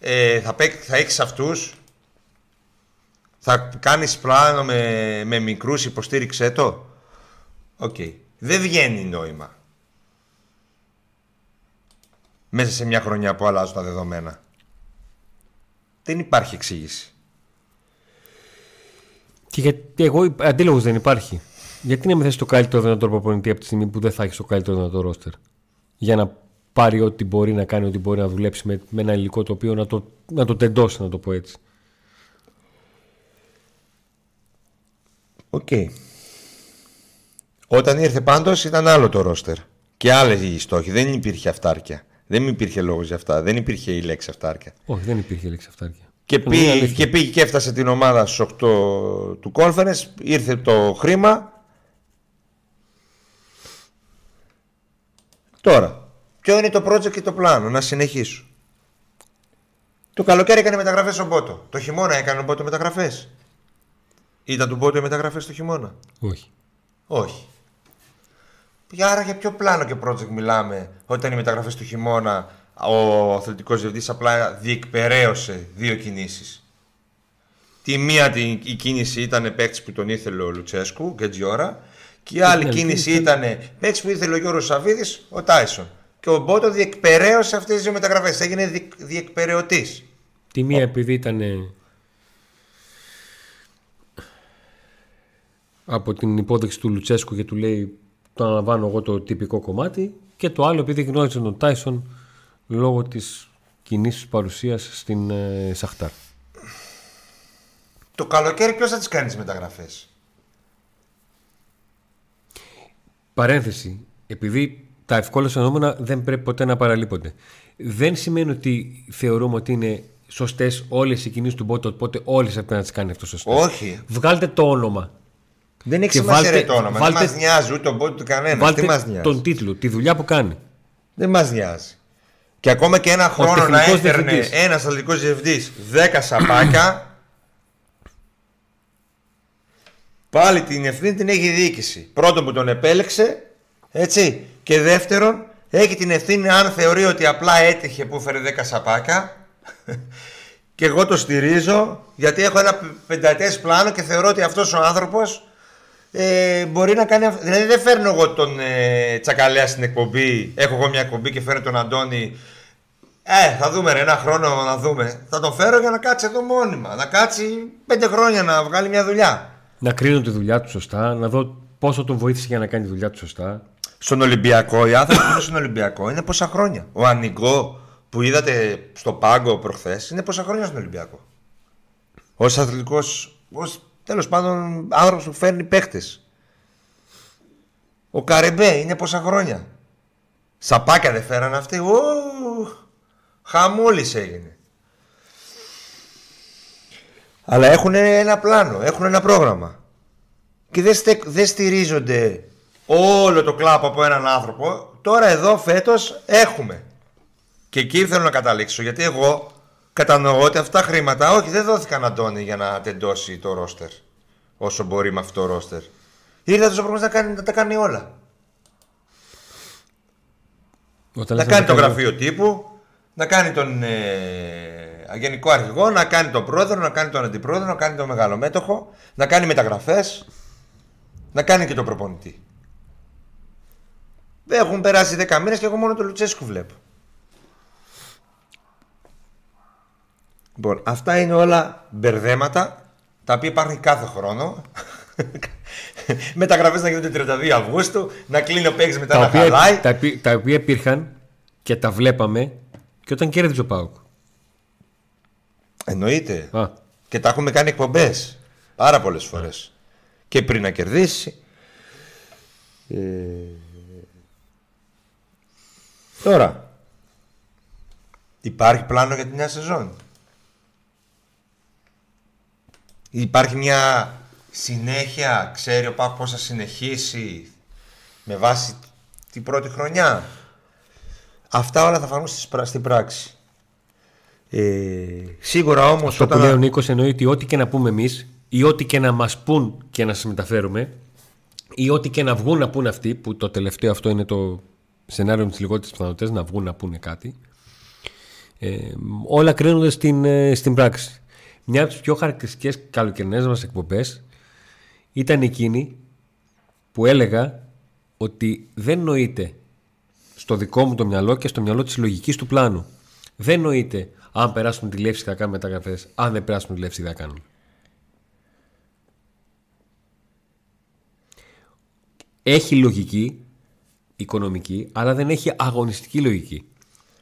ε, θα, θα έχεις αυτούς. Θα κάνεις πλάνο με, με μικρούς υποστήριξέ το. Οκ. Δεν βγαίνει νόημα. Μέσα σε μια χρονιά που αλλάζουν τα δεδομένα. Δεν υπάρχει εξήγηση. Και γιατί εγώ αντίλογος δεν υπάρχει. Γιατί να μην θες το καλύτερο δυνατό προπονητή από τη στιγμή που δεν θα έχεις το καλύτερο δυνατό ρόστερ; Για να πάρει ό,τι μπορεί να κάνει, ό,τι μπορεί να δουλέψει με, με ένα υλικό το οποίο να το, να το τεντώσει, να το πω έτσι. Οκ. Όταν ήρθε πάντως ήταν άλλο το ρόστερ. Και άλλε οι στόχοι. Δεν υπήρχε αυτάρκεια. Δεν υπήρχε λόγος για αυτά. Δεν υπήρχε η λέξη αυτάρκεια. Όχι, δεν υπήρχε η λέξη αυτάρκεια. Και πήγε, και πήγε και έφτασε την ομάδα στου 8 του conference. Ήρθε το χρήμα. Τώρα, Ποιο είναι το project και το πλάνο, να συνεχίσω. Το καλοκαίρι έκανε μεταγραφές ο Μπότο. Το χειμώνα έκανε ο Μπότο μεταγραφές. Ήταν του Μπότο οι μεταγραφές το χειμώνα; Όχι. Όχι. Άρα για ποιο πλάνο και project μιλάμε όταν οι μεταγραφές του χειμώνα ο αθλητικός διευθυντής απλά διεκπαιρέωσε δύο κινήσεις. Τη μία η κίνηση ήταν παίκτης που τον ήθελε ο Λουτσέσκου, Γκέτζιόρα, και η άλλη κίνηση ήταν παίκτης που ήθελε ο Γιώργος Σαββίδης, ο Τάισον και ο Μπότο διεκπαιρέωσε αυτές τις δύο μεταγραφές. Έγινε δι, διεκπαιρεωτής. Τη μία επειδή ήταν από την υπόδειξη του Λουτσέσκου και του λέει το αναλαμβάνω εγώ το τυπικό κομμάτι και το άλλο επειδή γνώριζε τον Τάισον λόγω της κοινής παρουσίας στην ε, Σαχτάρ. Το καλοκαίρι ποιος θα τις κάνει τις μεταγραφές; Παρένθεση. Επειδή τα ευκόλα φαινόμενα δεν πρέπει ποτέ να παραλείπονται. Δεν σημαίνει ότι θεωρούμε ότι είναι σωστές όλες οι κινήσεις του bot, οπότε όλες πρέπει να τις κάνει αυτός σωστό. Όχι. Βγάλτε το όνομα. Δεν έχει σημασία βάλτε, το όνομα. Βάλτε, δεν μας νοιάζει ούτε τον bot του κανένας. Βάλτε Τι μας νοιάζει; τον τίτλο, τη δουλειά που κάνει. Δεν μας νοιάζει. Και ακόμα και ένα χρόνο να έφερνε ένας αθλητικός διευθυντής 10 σαπάκια. πάλι την ευθύνη την έχει η διοίκηση. Πρώτον που τον επέλεξε, έτσι. Και δεύτερον, έχει την ευθύνη αν θεωρεί ότι απλά έτυχε που έφερε 10 σαπάκια και εγώ το στηρίζω γιατί έχω ένα πενταετές πλάνο και θεωρώ ότι αυτός ο άνθρωπος ε, μπορεί να κάνει. Δηλαδή δεν φέρνω εγώ τον ε, Τσακαλέα στην εκπομπή. Έχω εγώ μια εκπομπή και φέρνω τον Αντώνη. Ε, θα δούμε ρε, ένα χρόνο να δούμε. Θα τον φέρω για να κάτσει εδώ μόνιμα. Να κάτσει πέντε χρόνια να βγάλει μια δουλειά. Να κρίνω τη δουλειά του σωστά, να δω πόσο τον βοήθησε για να κάνει τη δουλειά του σωστά στον Ολυμπιακό, οι άνθρωποι που είναι στον Ολυμπιακό είναι πόσα χρόνια. Ο Ανιγκό που είδατε στο πάγκο προχθές είναι πόσα χρόνια στον Ολυμπιακό. Ω αθλητικός, ως τέλος πάντων άνθρωπος που φέρνει παίχτες. Ο Καρεμπέ είναι πόσα χρόνια. Σαπάκια δεν φέραν αυτοί. Ου, χαμούλης έγινε. Αλλά έχουν ένα πλάνο, έχουν ένα πρόγραμμα. και δεν, στε, δεν στηρίζονται όλο το κλάπ από έναν άνθρωπο. Τώρα εδώ φέτος έχουμε. Και εκεί θέλω να καταλήξω γιατί εγώ κατανοώ ότι αυτά τα χρήματα όχι δεν δόθηκαν Αντώνη για να τεντώσει το ρόστερ όσο μπορεί με αυτό το ρόστερ. Ήρθε αυτός ο να, κάνει, να τα κάνει όλα. Όταν να κάνει το γραφείο τύπου, να κάνει τον ε, γενικό αρχηγό, να κάνει τον πρόεδρο, να κάνει τον αντιπρόεδρο, να κάνει τον μεγαλομέτωχο, να κάνει μεταγραφές, να κάνει και τον προπονητή. Έχουν περάσει 10 μήνες και εγώ μόνο τον Λουτσέσκου βλέπω. Λοιπόν, αυτά είναι όλα μπερδέματα τα οποία υπάρχουν κάθε χρόνο. Μεταγραφές να γίνονται 32 Αυγούστου, να κλείνει ο παίκτης μετά τα να οποία, χαλάει. Τα, τα οποία υπήρχαν και τα βλέπαμε και όταν κέρδιζε ο Πάουκ. Εννοείται. Α. Και τα έχουμε κάνει εκπομπές πάρα πολλές φορές. Και πριν να κερδίσει. Ε... Τώρα, υπάρχει πλάνο για τη νέα σεζόν; Υπάρχει μια συνέχεια, ξέρει ο Πάκ πώς θα συνεχίσει με βάση την πρώτη χρονιά; Αυτά όλα θα φανούν στην πράξη. Ε, σίγουρα όμως Αυτό όταν... που λέει ο Νίκος εννοεί ότι ό,τι και να πούμε εμείς ή ό,τι και να μας πούν και να σας μεταφέρουμε ή ό,τι και να βγουν να πούν αυτοί που το τελευταίο αυτό είναι το σενάριο με τις λιγότερες πιθανότητες να βγουν να πούνε κάτι ε, όλα κρίνονται στην, ε, στην πράξη. Μια από τις πιο χαρακτηριστικές καλοκαιρινές μας εκπομπές ήταν εκείνη που έλεγα ότι δεν νοείται στο δικό μου το μυαλό και στο μυαλό της λογικής του πλάνου. Δεν νοείται αν περάσουν τη λεύση θα κάνουν μεταγραφές, αν δεν περάσουν τη λεύση θα κάνουν. Έχει λογική οικονομική, αλλά δεν έχει αγωνιστική λογική.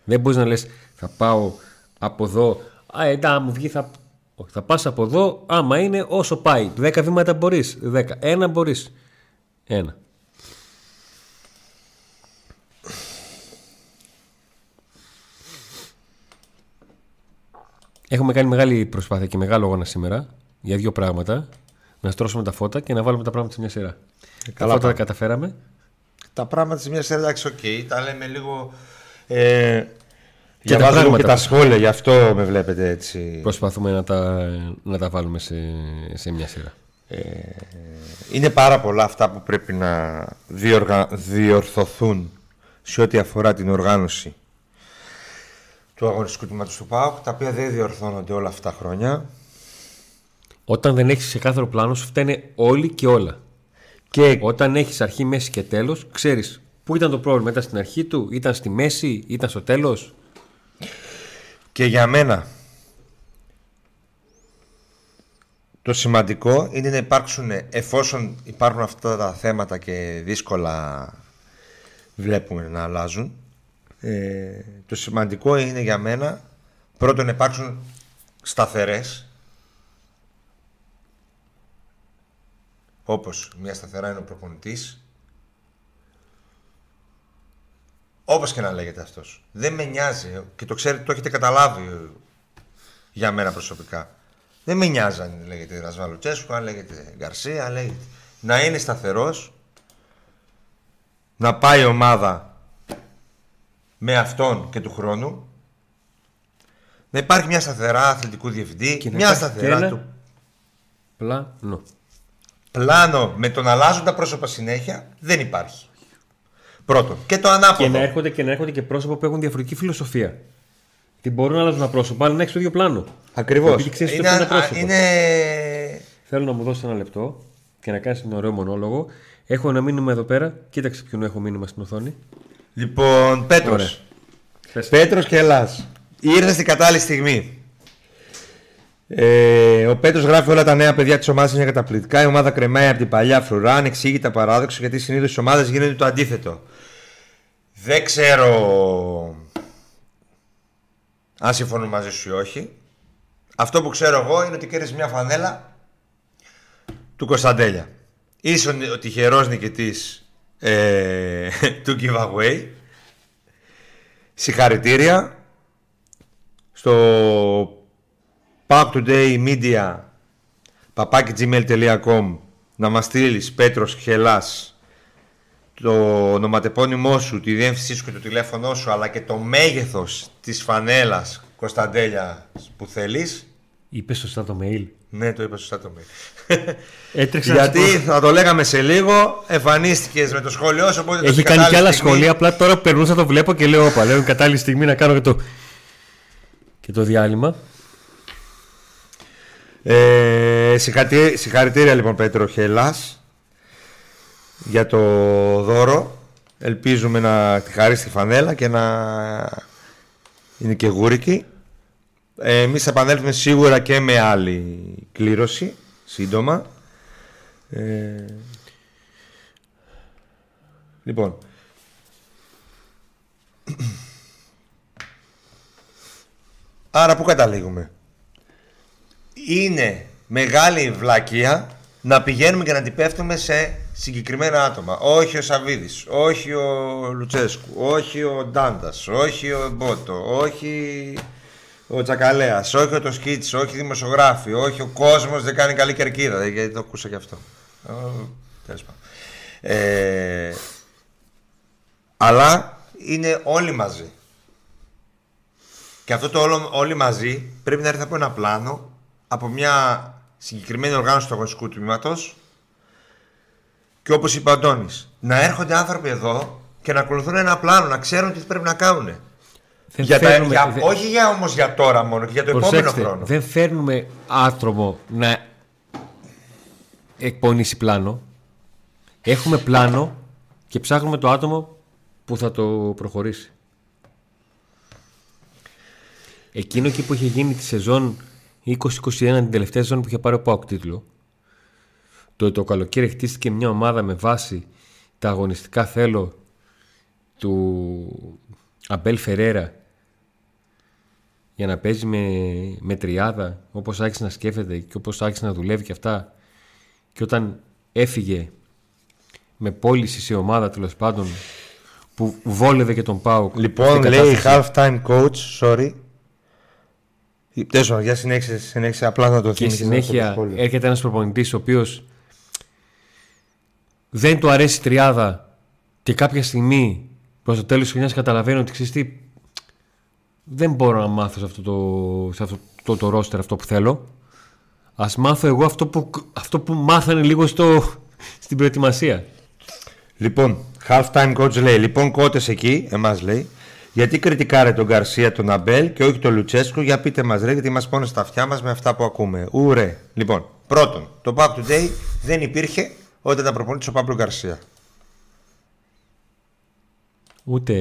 Δεν μπορείς να λες θα πάω από εδώ, α, εντά, μου βγει, θα όχι, θα πας από εδώ άμα είναι όσο πάει. 10 βήματα μπορείς. 10. Ένα μπορείς. Ένα. Έχουμε κάνει μεγάλη προσπάθεια και μεγάλο αγώνα σήμερα για δύο πράγματα. Να στρώσουμε τα φώτα και να βάλουμε τα πράγματα σε μια σειρά. Ε, τα φώτα τα καταφέραμε. Τα πράγματα σε μιας σειρά, εντάξει, ok. Okay. Τα λέμε λίγο ε, και τα και τα σχόλια, γι' αυτό με βλέπετε έτσι. Προσπαθούμε να τα, να τα βάλουμε σε, σε μια σειρά. Ε, είναι πάρα πολλά αυτά που πρέπει να διοργα... διορθωθούν σε ό,τι αφορά την οργάνωση του αγωνιστικού τμήματος του ΠΑΟΚ, τα οποία δεν διορθώνονται όλα αυτά τα χρόνια. Όταν δεν έχεις ξεκάθαρο πλάνο, σου φταίνε όλοι και όλα. Και... Όταν έχεις αρχή, μέση και τέλος, ξέρεις πού ήταν το πρόβλημα. Ήταν στην αρχή του, ήταν στη μέση, ήταν στο τέλος. Και για μένα το σημαντικό είναι να υπάρξουν εφόσον υπάρχουν αυτά τα θέματα και δύσκολα βλέπουμε να αλλάζουν ε, το σημαντικό είναι για μένα πρώτον να υπάρξουν σταθερές όπως μια σταθερά είναι ο προπονητής Όπως και να λέγεται αυτός. Δεν με νοιάζει και το ξέρετε, το έχετε καταλάβει για μένα προσωπικά. Δεν με νοιάζει αν λέγεται Ρασβάλο Τσέσκου, αν λέγεται Γκαρσία, αν λέγεται. Να είναι σταθερός, να πάει η ομάδα με αυτόν και του χρόνου, να υπάρχει μια σταθερά αθλητικού διευθυντή, και μια σταθερά του. Πλάνο. Πλάνο με τον αλλάζοντα πρόσωπα συνέχεια δεν υπάρχει. Πρώτον. Και το ανάποδο. Και να έρχονται και, να έρχονται και πρόσωπα που έχουν διαφορετική φιλοσοφία. Τι μπορούν να αλλάζουν ένα πρόσωπο, αλλά να έχεις το ίδιο πλάνο. Ακριβώς. Είναι, είναι... Θέλω να μου δώσεις ένα λεπτό και να κάνεις ένα ωραίο μονόλογο. Έχω ένα μήνυμα εδώ πέρα. Κοίταξε ποιον έχω μήνυμα στην οθόνη. Λοιπόν, Πέτρος. Πέτρος και Ελλάς. Ήρθε στην κατάλληλη στιγμή. Ε, ο Πέτρος γράφει όλα τα νέα παιδιά της ομάδας είναι καταπληκτικά. Η ομάδα κρεμάει από την παλιά φρουρά. Ανεξήγητα παράδοξο γιατί συνήθως οι ομάδες γίνονται το αντίθετο. Δεν ξέρω αν συμφωνούν μαζί σου ή όχι. Αυτό που ξέρω εγώ είναι ότι κέρδισε μια φανέλα του Κωνσταντέλια. Είσαι ο τυχερός νικητής ε, του giveaway. Συγχαρητήρια στο Pack Today Media papakigmail.com να μας στείλει Πέτρος Χελάς το ονοματεπώνυμό σου, τη διεύθυνσή σου και το τηλέφωνό σου αλλά και το μέγεθος της φανέλας Κωνσταντέλια που θέλεις Είπες σωστά το mail. ναι, το είπα σωστά το mail. Έτρεξα Γιατί να σου θα το λέγαμε σε λίγο, εμφανίστηκες με το σχόλιο σου. Οπότε πω- το Έχει στην κάνει και άλλα κατάλληλη στιγμή- σχόλια. Απλά τώρα που περνούσα το βλέπω και λέω: Όπα, λέω είναι κατάλληλη στιγμή να κάνω και το, και το διάλειμμα. Ε, συγχαρητήρια, συγχαρητήρια λοιπόν Πέτρο Χελάς για το δώρο. Ελπίζουμε να τη χαρίσει τη φανέλα και να είναι και γούρικη. Ε, εμείς θα επανέλθουμε σίγουρα και με άλλη κλήρωση σύντομα. Ε, λοιπόν, άρα πού καταλήγουμε; Είναι μεγάλη βλακεία να πηγαίνουμε και να την πέφτουμε σε συγκεκριμένα άτομα. Όχι ο Σαββίδης, όχι ο Λουτσέσκου, όχι ο Ντάντας, όχι ο Μπότο, όχι ο Τσακαλέας, όχι ο Τοσκίτης, όχι οι δημοσιογράφοι, όχι ο κόσμος δεν κάνει καλή κερκίδα, γιατί το ακούσα και αυτό. Ε, τέλος πάντων. Ε, αλλά είναι όλοι μαζί. Και αυτό το όλο, όλοι μαζί πρέπει να έρθει από ένα πλάνο, από μια συγκεκριμένη οργάνωση του αγωνιστικού τμήματος. Και όπως είπε ο Αντώνης, να έρχονται άνθρωποι εδώ και να ακολουθούν ένα πλάνο, να ξέρουν τι πρέπει να κάνουν. Δεν Για τα, φέρνουμε- για, δεν- όχι για, όμως για τώρα μόνο, και για το επόμενο Προσέξτε, χρόνο. δεν φέρνουμε άτομο να εκπονήσει πλάνο. Έχουμε πλάνο και ψάχνουμε το άτομο που θα το προχωρήσει. Εκείνο εκεί που είχε γίνει τη σεζόν 2021, την τελευταία σεζόν που είχε πάρει ο Πάοκ τίτλο, το, το καλοκαίρι χτίστηκε μια ομάδα με βάση τα αγωνιστικά θέλω του Αμπέλ Φερέρα για να παίζει με, με τριάδα όπως άρχισε να σκέφτεται και όπως άρχισε να δουλεύει και αυτά και όταν έφυγε με πώληση σε ομάδα τέλος πάντων που βόλευε και τον Πάουκ Λοιπόν, λέει half-time coach, sorry. Τέλος για συνέχισε, συνέχισε απλά να το και θυμίσεις συνέχεια αυτό το σχόλιο. έρχεται ένας προπονητής ο οποίος δεν του αρέσει η τριάδα και κάποια στιγμή προς το τέλος της χρονιάς καταλαβαίνει ότι ξέρεις τι δεν μπορώ να μάθω σε αυτό το, σε αυτό το, το ρόστερ αυτό που θέλω ας μάθω εγώ αυτό που, αυτό που μάθανε λίγο στο, στην προετοιμασία Λοιπόν, half-time coach λέει, λοιπόν κότες εκεί, εμάς λέει, γιατί κριτικάρε τον Γκαρσία, τον Αμπέλ και όχι τον Λουτσέσκο, για πείτε μας ρε, γιατί μας πάνε στα αυτιά μας με αυτά που ακούμε. Ουρέ. Λοιπόν, πρώτον, το Pack Today δεν υπήρχε όταν ήταν προπονητής ο Παύλο Γκαρσία. ούτε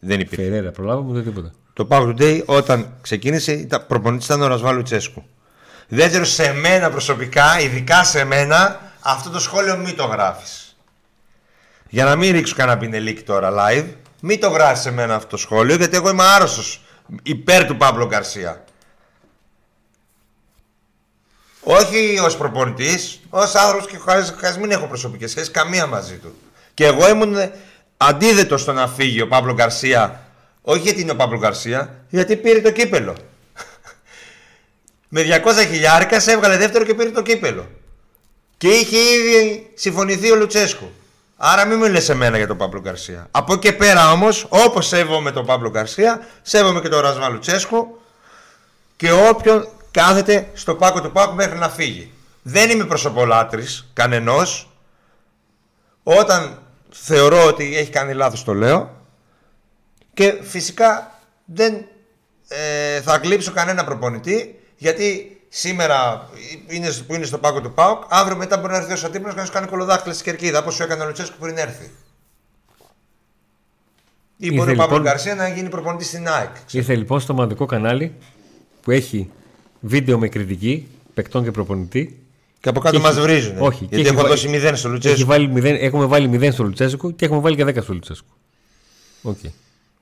Δεν υπήρχε. Φερέρα προλάβαμε ούτε τίποτα Το Pack Today όταν ξεκίνησε, ήταν, προπονητής ήταν ο Ρασβάλ Λουτσέσκου. Δεύτερο, σε μένα προσωπικά, ειδικά σε μένα, αυτό το σχόλιο μην το γράφεις. Για να μην ρίξω κανένα πινελίκι τώρα live, μην το γράφεις σε μένα αυτό το σχόλιο, γιατί εγώ είμαι άρρωστος υπέρ του Παύλο Γκαρσία. Όχι ως προπονητής, ως άνθρωπος και χωρίς- χωρίς μην έχω προσωπικές σχέσεις καμία μαζί του. Και εγώ ήμουν αντίθετο στο να φύγει ο Παύλο Γκαρσία, όχι γιατί είναι ο Παύλο Γκαρσία, γιατί πήρε το κύπελο. Με 200 χιλιάρικα σε έβγαλε δεύτερο και πήρε το κύπελο. Και είχε ήδη συμφωνηθεί ο Λουτσέσκου. Άρα μην μιλες σε μένα για τον Παύλο Γκαρσία. Από εκεί και πέρα όμως, όπως σέβομαι τον Παύλο Γκαρσία, σέβομαι και τον Ρασβά Λουτσέσκου και όποιον κάθεται στο πάκο του πάκου μέχρι να φύγει. Δεν είμαι προσωπολάτρης κανενός. Όταν θεωρώ ότι έχει κάνει λάθος το λέω. Και φυσικά δεν ε, θα γλύψω κανένα προπονητή γιατί σήμερα είναι, που είναι στο πάκο του ΠΑΟΚ, αύριο μετά μπορεί να έρθει ο Σατύπνος και να σου κάνει κολοδάχτυλα στη κερκίδα όπως σου έκανε ο Λουτσέσκου πριν έρθει. Ή Ήρθε μπορεί ο Πάμπλο λοιπόν- Γκαρσία να γίνει προπονητής στην ΑΕΚ. Ήρθε λοιπόν στο μαντικό κανάλι που έχει βίντεο με κριτική παικτών και προπονητή. Και από κάτω Και μας έχει- βρίζουν. όχι, και γιατί έχει έχω βα- δώσει 0 στο Έχει Λουτσέσκου. βάλει μηδέν, έχουμε βάλει 0 στο Λουτσέσκου και έχουμε βάλει και 10 στο Λουτσέσκου. Οκ.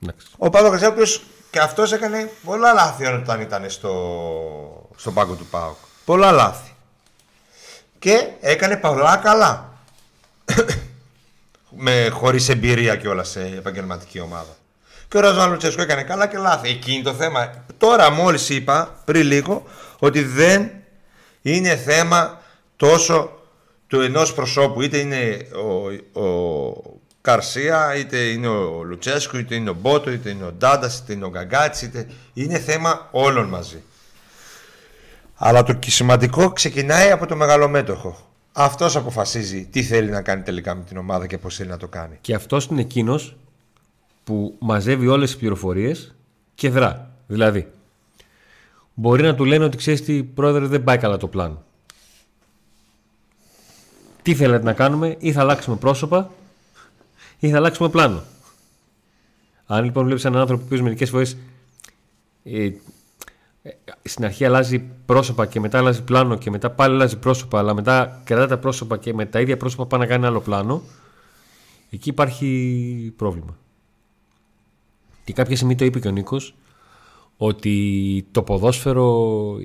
Εντάξει. Ο Πάμπλο Γκαρσία, ο οποίος και αυτός έκανε πολλά λάθη όταν ήταν στο, στο πάγκο του ΠΑΟΚ. Πολλά λάθη. Και έκανε πολλά καλά. με χωρίς εμπειρία κιόλας σε επαγγελματική ομάδα. Και ο Ραζάν Λουτσέσκου έκανε καλά και λάθη. Εκείνη το θέμα. Τώρα μόλις είπα πριν λίγο ότι δεν είναι θέμα τόσο του ενός προσώπου, είτε είναι ο, ο Καρσία, είτε είναι ο Λουτσέσκου, είτε είναι ο Μπότο, είτε είναι ο Ντάντας, είτε είναι ο Γκαγκάτσι, είτε είναι θέμα όλων μαζί. Αλλά το σημαντικό ξεκινάει από το μεγαλομέτωχο. Αυτός αποφασίζει τι θέλει να κάνει τελικά με την ομάδα και πώς θέλει να το κάνει. Και αυτός είναι εκείνος που μαζεύει όλες τις πληροφορίες και δρά. Δηλαδή, μπορεί να του λένε ότι ξέρεις τι, πρόεδρε, δεν πάει καλά το πλάνο. Τι θέλετε να κάνουμε, ή θα αλλάξουμε πρόσωπα, ή θα αλλάξουμε πλάνο. Αν λοιπόν βλέπεις έναν άνθρωπο που μερικές φορές ε, στην αρχή αλλάζει πρόσωπα και μετά αλλάζει πλάνο και μετά πάλι αλλάζει πρόσωπα, αλλά μετά κρατά τα πρόσωπα και με τα ίδια πρόσωπα πάει να κάνει άλλο πλάνο, εκεί υπάρχει πρόβλημα. Και κάποια στιγμή το είπε και ο Νίκος ότι το ποδόσφαιρο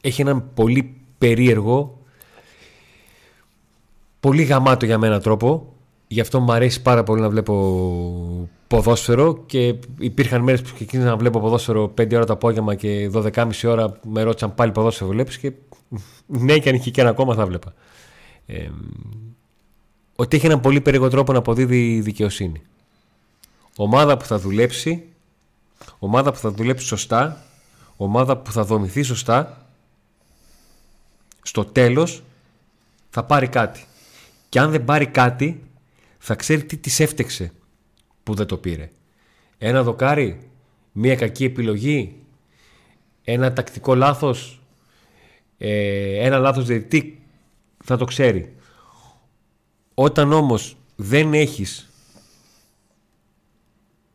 έχει έναν πολύ περίεργο, πολύ γαμάτο για μένα τρόπο. Γι' αυτό μου αρέσει πάρα πολύ να βλέπω ποδόσφαιρο και υπήρχαν μέρες που ξεκίνησα να βλέπω ποδόσφαιρο 5 ώρα το απόγευμα και 12.30 ώρα με ρώτησαν πάλι ποδόσφαιρο βλέπεις και ναι και αν είχε και ένα ακόμα θα βλέπα. Ε, ότι έχει έναν πολύ περίεργο τρόπο να αποδίδει δικαιοσύνη. Ομάδα που θα δουλέψει, ομάδα που θα δουλέψει σωστά, ομάδα που θα δομηθεί σωστά, στο τέλος θα πάρει κάτι. Και αν δεν πάρει κάτι, θα ξέρει τι της έφτεξε που δεν το πήρε. Ένα δοκάρι, μία κακή επιλογή, ένα τακτικό λάθος, ε, ένα λάθος διαιτητή, θα το ξέρει. Όταν όμως δεν έχεις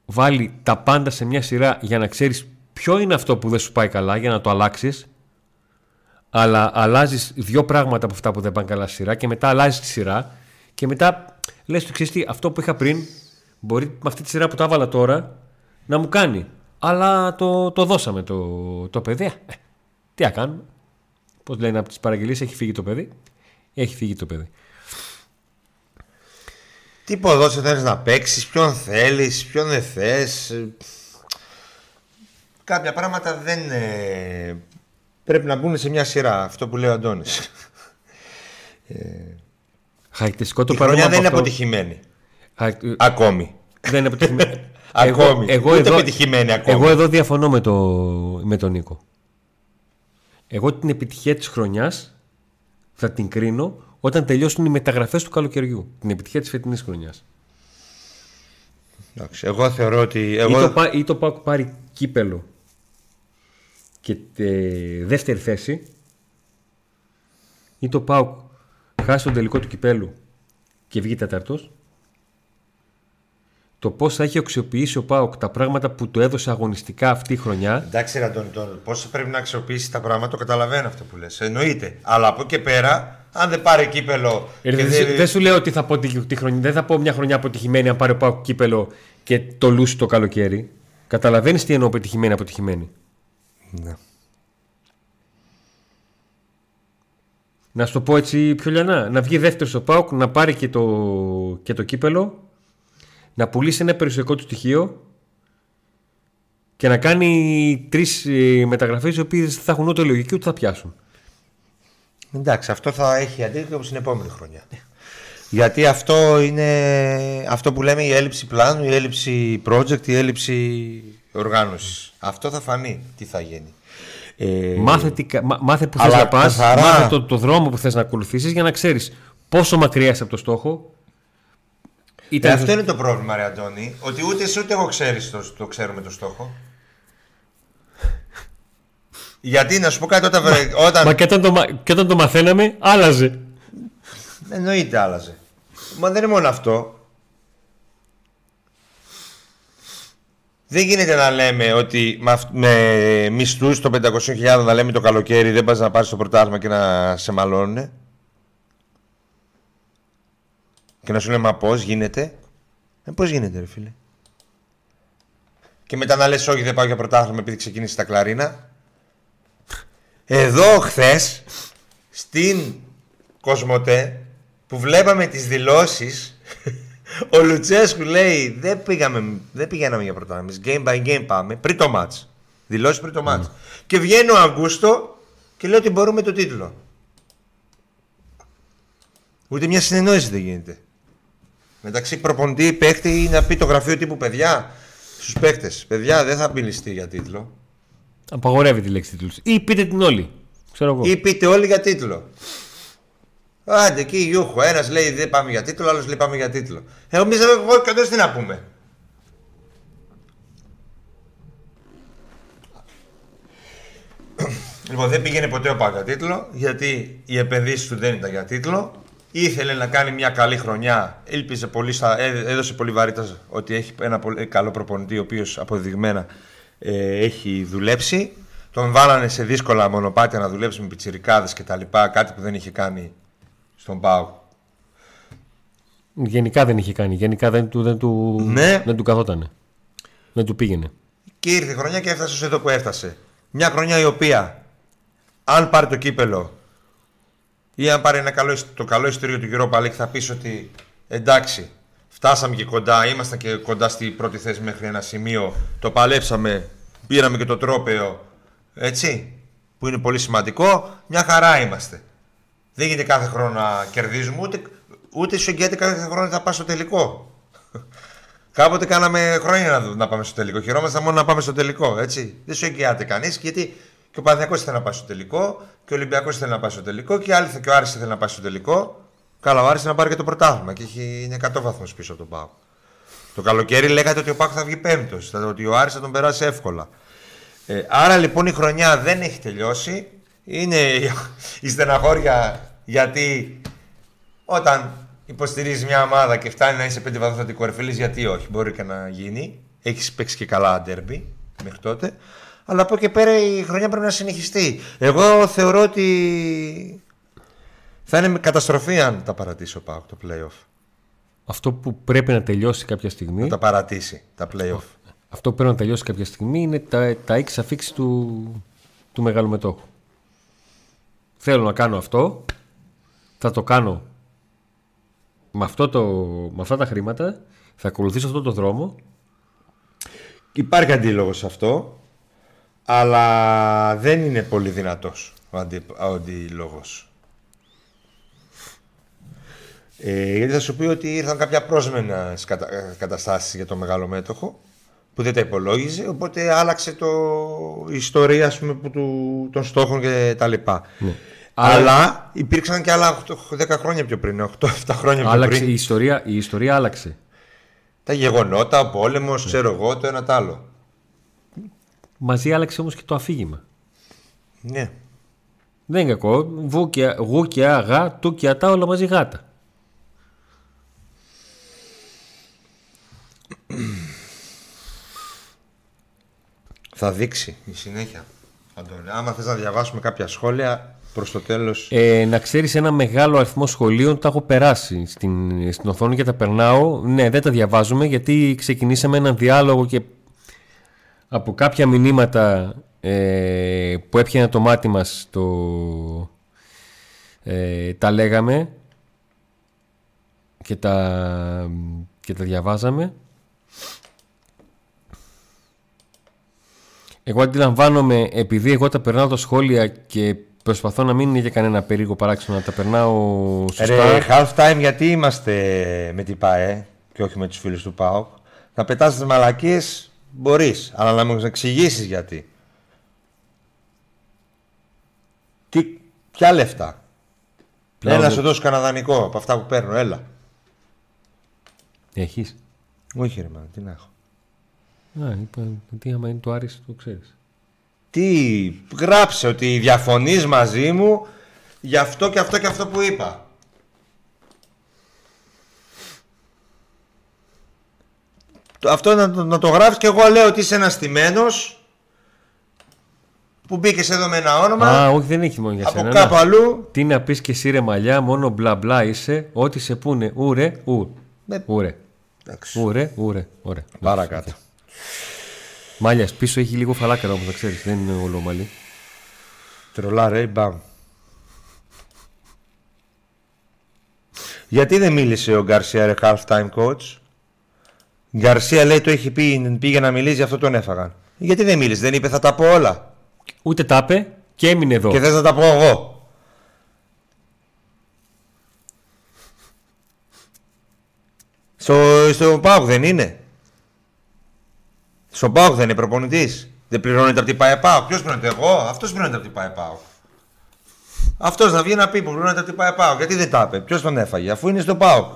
βάλει τα πάντα σε μια σειρά για να ξέρεις ποιο είναι αυτό που δεν σου πάει καλά για να το αλλάξεις αλλά αλλάζεις δύο πράγματα από αυτά που δεν πάνε καλά στη σειρά και μετά αλλάζεις τη σειρά και μετά λες του ξέρεις τι, αυτό που είχα πριν μπορεί με αυτή τη σειρά που τα έβαλα τώρα να μου κάνει αλλά το, το δώσαμε το, το παιδί ε, τι να κάνουμε πως λένε από τις παραγγελίες έχει φύγει το παιδί έχει φύγει το παιδί τι ποδόσφαιρο θέλεις να παίξεις, ποιον θέλεις, ποιον δεν θες. Κάποια πράγματα δεν ε, πρέπει να μπουν σε μια σειρά. Αυτό που λέει ο Αντώνης. Ε, Χαρακτηριστικό το παρόμοιο. δεν είναι αποτυχημένη. Ακόμη. Δεν είναι αποτυχημένη. ακόμη. Εγώ, Ούτε εδώ, επιτυχημένη ακόμη. Εγώ εδώ διαφωνώ με, το, με τον Νίκο. Εγώ την επιτυχία της χρονιάς θα την κρίνω όταν τελειώσουν οι μεταγραφές του καλοκαιριού. Την επιτυχία της φετινής χρονιάς. Εγώ θεωρώ ότι. Εγώ... Ή, το, ή το Πάουκ πάρει κύπελο και τε, δεύτερη θέση, ή το Πάουκ χάσει τον τελικό του κυπέλου και βγει τέταρτος, το πώς θα έχει αξιοποιήσει ο Πάοκ τα πράγματα που του έδωσε αγωνιστικά αυτή η χρονιά. Εντάξει, Ραντώνη, πώς πρέπει να αξιοποιήσει τα πράγματα, το καταλαβαίνω αυτό που λες. Εννοείται. Αλλά από εκεί πέρα αν δεν πάρει κύπελο. Ε, δεν, δεν σου λέω ότι θα πω τη, χρονιά. Δεν θα πω μια χρονιά αποτυχημένη αν πάρει ο κύπελο και το λούσει το καλοκαίρι. Καταλαβαίνεις τι εννοώ αποτυχημένη αποτυχημένη. Ναι. Να σου το πω έτσι πιο λιανά. Να βγει δεύτερος στο ΠΑΟΚ, να πάρει και το, και το κύπελο, να πουλήσει ένα περιουσιακό του στοιχείο και να κάνει τρεις ε, μεταγραφές οι οποίες θα έχουν ούτε λογική ούτε θα πιάσουν. Εντάξει, αυτό θα έχει αντίκτυπο στην επόμενη χρονιά. Γιατί αυτό είναι αυτό που λέμε η έλλειψη πλάνου, η έλλειψη project, η έλλειψη οργάνωσης. Αυτό θα φανεί τι θα γίνει. Ε... Μάθε, τι, μάθε που θες να πας, μάθε το, το δρόμο που θες να ακολουθήσεις για να ξέρεις πόσο μακριά είσαι από το στόχο. Ε, αυτό είναι το πρόβλημα, Ρε Αντώνη, ότι ούτε εσύ ούτε εγώ ξέρεις το, το ξέρουμε το στόχο. Γιατί να σου πω κάτι όταν. Μα, όταν... μα και, όταν το, και όταν το μαθαίναμε, άλλαζε. Εννοείται άλλαζε. Μα δεν είναι μόνο αυτό. Δεν γίνεται να λέμε ότι με, με μισθούς των 500.000 να λέμε το καλοκαίρι δεν πας να πάρεις το πρωτάθλημα και να σε μαλώνουν. Και να σου λέμε μα πώς γίνεται; Ε, πώς γίνεται, ρε φίλε. Και μετά να λες: Όχι, δεν πάω για πρωτάθλημα επειδή ξεκίνησε τα κλαρίνα. Εδώ χθες στην Κοσμοτέ που βλέπαμε τις δηλώσεις ο Λουτσέσκου λέει δεν, πήγαμε, δεν πηγαίναμε για πρωτάθλημα. Game by game πάμε πριν το match. Δηλώσεις πριν το match. Και βγαίνει ο Αγκούστο και λέει ότι μπορούμε το τίτλο. Ούτε μια συνεννόηση δεν γίνεται. Μεταξύ προπονητή, παίχτη ή να πει το γραφείο τύπου παιδιά στους παίχτε. Παιδιά δεν θα μιληστεί για τίτλο. Απαγορεύει τη λέξη τίτλους. Ή πείτε την όλοι. Ξέρω εγώ. Ή πείτε όλοι για τίτλο. Άντε εκεί γιούχο. Ένας λέει δεν πάμε για τίτλο, άλλος λέει πάμε για τίτλο. Εμείς εγώ και τι να πούμε. Λοιπόν, δεν πήγαινε ποτέ ο Πάκα τίτλο, γιατί οι επενδύσει του δεν ήταν για τίτλο. Ήθελε να κάνει μια καλή χρονιά. Έλπιζε πολύ, στα, έδωσε πολύ βαρύτητας ότι έχει ένα πολύ καλό προπονητή, ο οποίος αποδεδειγμένα ε, έχει δουλέψει. Τον βάλανε σε δύσκολα μονοπάτια να δουλέψει με πιτσιρικάδες και τα λοιπά, κάτι που δεν είχε κάνει στον Πάο. Γενικά δεν είχε κάνει. Γενικά δεν του, δεν του, Ναι. δεν του καθότανε. Δεν του πήγαινε. Και ήρθε η χρονιά και έφτασε εδώ που έφτασε. Μια χρονιά η οποία, αν πάρει το κύπελο ή αν πάρει ένα καλό, το καλό ιστορίο του Europa League, θα πεις ότι εντάξει, φτάσαμε και κοντά, ήμασταν και κοντά στην πρώτη θέση μέχρι ένα σημείο. Το παλέψαμε, πήραμε και το τρόπεο. Έτσι, που είναι πολύ σημαντικό. Μια χαρά είμαστε. Δεν γίνεται κάθε χρόνο να κερδίζουμε, ούτε, ούτε σου εγγυάται κάθε χρόνο θα πας στο τελικό. Κάποτε κάναμε χρόνια να, να πάμε στο τελικό. Χαιρόμασταν μόνο να πάμε στο τελικό. Έτσι. Δεν σου εγγυάται κανείς γιατί και ο Παναθηναϊκός ήθελε να πάει στο τελικό και ο Ολυμπιακός ήθελε να πάει στο τελικό και, άλλοι, και ο Άρης ήθελε να πάει στο τελικό. Καλά, ο Άρης να πάρει και το πρωτάθλημα και έχει, είναι 100 βαθμούς πίσω από τον Πάο. Το καλοκαίρι λέγατε ότι ο Πάο θα βγει πέμπτος, ότι ο Άρης θα τον περάσει εύκολα. Ε, άρα λοιπόν η χρονιά δεν έχει τελειώσει. Είναι η στεναχώρια γιατί όταν υποστηρίζεις μια ομάδα και φτάνει να είσαι πέντε βαθμού από την κορυφή, λες, γιατί όχι, μπορεί και να γίνει. Έχεις παίξει και καλά ντέρμπι μέχρι τότε. Αλλά από εκεί και πέρα η χρονιά πρέπει να συνεχιστεί. Εγώ θεωρώ ότι θα είναι με καταστροφή αν τα παρατήσει ο Πάουκ το playoff. Αυτό που πρέπει να τελειώσει κάποια στιγμή. Να τα παρατήσει τα playoff. Αυτό που πρέπει να τελειώσει κάποια στιγμή είναι τα, τα X αφήξη του, του μεγάλου μετόχου. Θέλω να κάνω αυτό. Θα το κάνω με, αυτό το, με αυτά τα χρήματα. Θα ακολουθήσω αυτό το δρόμο. Υπάρχει αντίλογος σε αυτό. Αλλά δεν είναι πολύ δυνατός ο, αντι, ο αντίλογος. Ε, γιατί θα σου πει ότι ήρθαν κάποια πρόσμενα κατα... καταστάσεις για το μεγάλο μέτοχο που δεν τα υπολόγιζε, οπότε άλλαξε το... η ιστορία ας πούμε, που του... των στόχων και τα λοιπά. Ναι. Αλλά υπήρξαν και άλλα 10 χρόνια πιο πριν, 8-7 χρόνια πιο Άλλαξε πριν. η ιστορία, η ιστορία άλλαξε. Τα γεγονότα, ο πόλεμος, ξέρω εγώ, το ένα το άλλο. Μαζί άλλαξε όμως και το αφήγημα. Ναι. Δεν είναι κακό. Βου και, γου και α, γα, του και ατά, όλα μαζί γάτα. Θα δείξει η συνέχεια. Αντώνη. Άμα θες να διαβάσουμε κάποια σχόλια προς το τέλος. Ε, να ξέρεις ένα μεγάλο αριθμό σχολείων τα έχω περάσει στην, στην οθόνη και τα περνάω. Ναι, δεν τα διαβάζουμε γιατί ξεκινήσαμε έναν διάλογο και από κάποια μηνύματα ε, που έπιανε το μάτι μας το, ε, τα λέγαμε και τα, και τα διαβάζαμε. Εγώ αντιλαμβάνομαι, επειδή εγώ τα περνάω τα σχόλια και προσπαθώ να μην είναι για κανένα περίεργο παράξενο να τα περνάω σωστά. Ρε, half time γιατί είμαστε με την ΠΑΕ και όχι με τους φίλους του ΠΑΟΚ. Να πετάς τις μαλακίες μπορείς, αλλά να μου εξηγήσεις γιατί. Τι, ποια λεφτά. Πλάω Έλα να δε- σου δώσω κανένα δανεικό από αυτά που παίρνω, έλα. Έχεις; Όχι ρε man, τι να έχω. Α, είπα, τι άμα είναι το Άρης, το ξέρεις. Τι, γράψε ότι διαφωνείς μαζί μου γι' αυτό και αυτό και αυτό που είπα. Το- Αυτό να, το- να το γράφεις και εγώ λέω ότι είσαι ένας στημένος που μπήκες εδώ με ένα όνομα Α, όχι, δεν έχει μόνο για από σένα. κάπου Να. αλλού. Τι να πεις και εσύ ρε μαλλιά, μόνο μπλα μπλα είσαι, ό,τι σε πούνε ούρε, ου. Με- Ούρε, Εντάξει, ούρε, ούρε, ωραία. παρακάτω. Μάλιας, πίσω έχει λίγο φαλάκρα όμως, να ξέρεις, δεν είναι όλο μαλλί. Τρολά ρε, μπαμ. Γιατί δεν μίλησε ο Γκαρσία ρε half time coach; Γκαρσία λέει το έχει πει, πήγε να μιλήσει, γι' αυτό τον έφαγαν. Γιατί δεν μίλησε, δεν είπε θα τα πω όλα. Ούτε τα είπε και έμεινε εδώ. Και θες να τα πω εγώ. Στο, στο ΠΑΟΚ δεν είναι. Στο ΠΑΟΚ δεν είναι προπονητής. Δεν πληρώνεται από την ΠΑΕΠΑΟΚ. Ποιος πληρώνεται εγώ, αυτός πληρώνεται από την ΠΑΕΠΑΟΚ. Αυτός να βγει να πει που πληρώνεται από την ΠΑΕΠΑΟΚ. Γιατί δεν τα είπε, ποιος τον έφαγε, αφού είναι στο ΠΑΟΚ.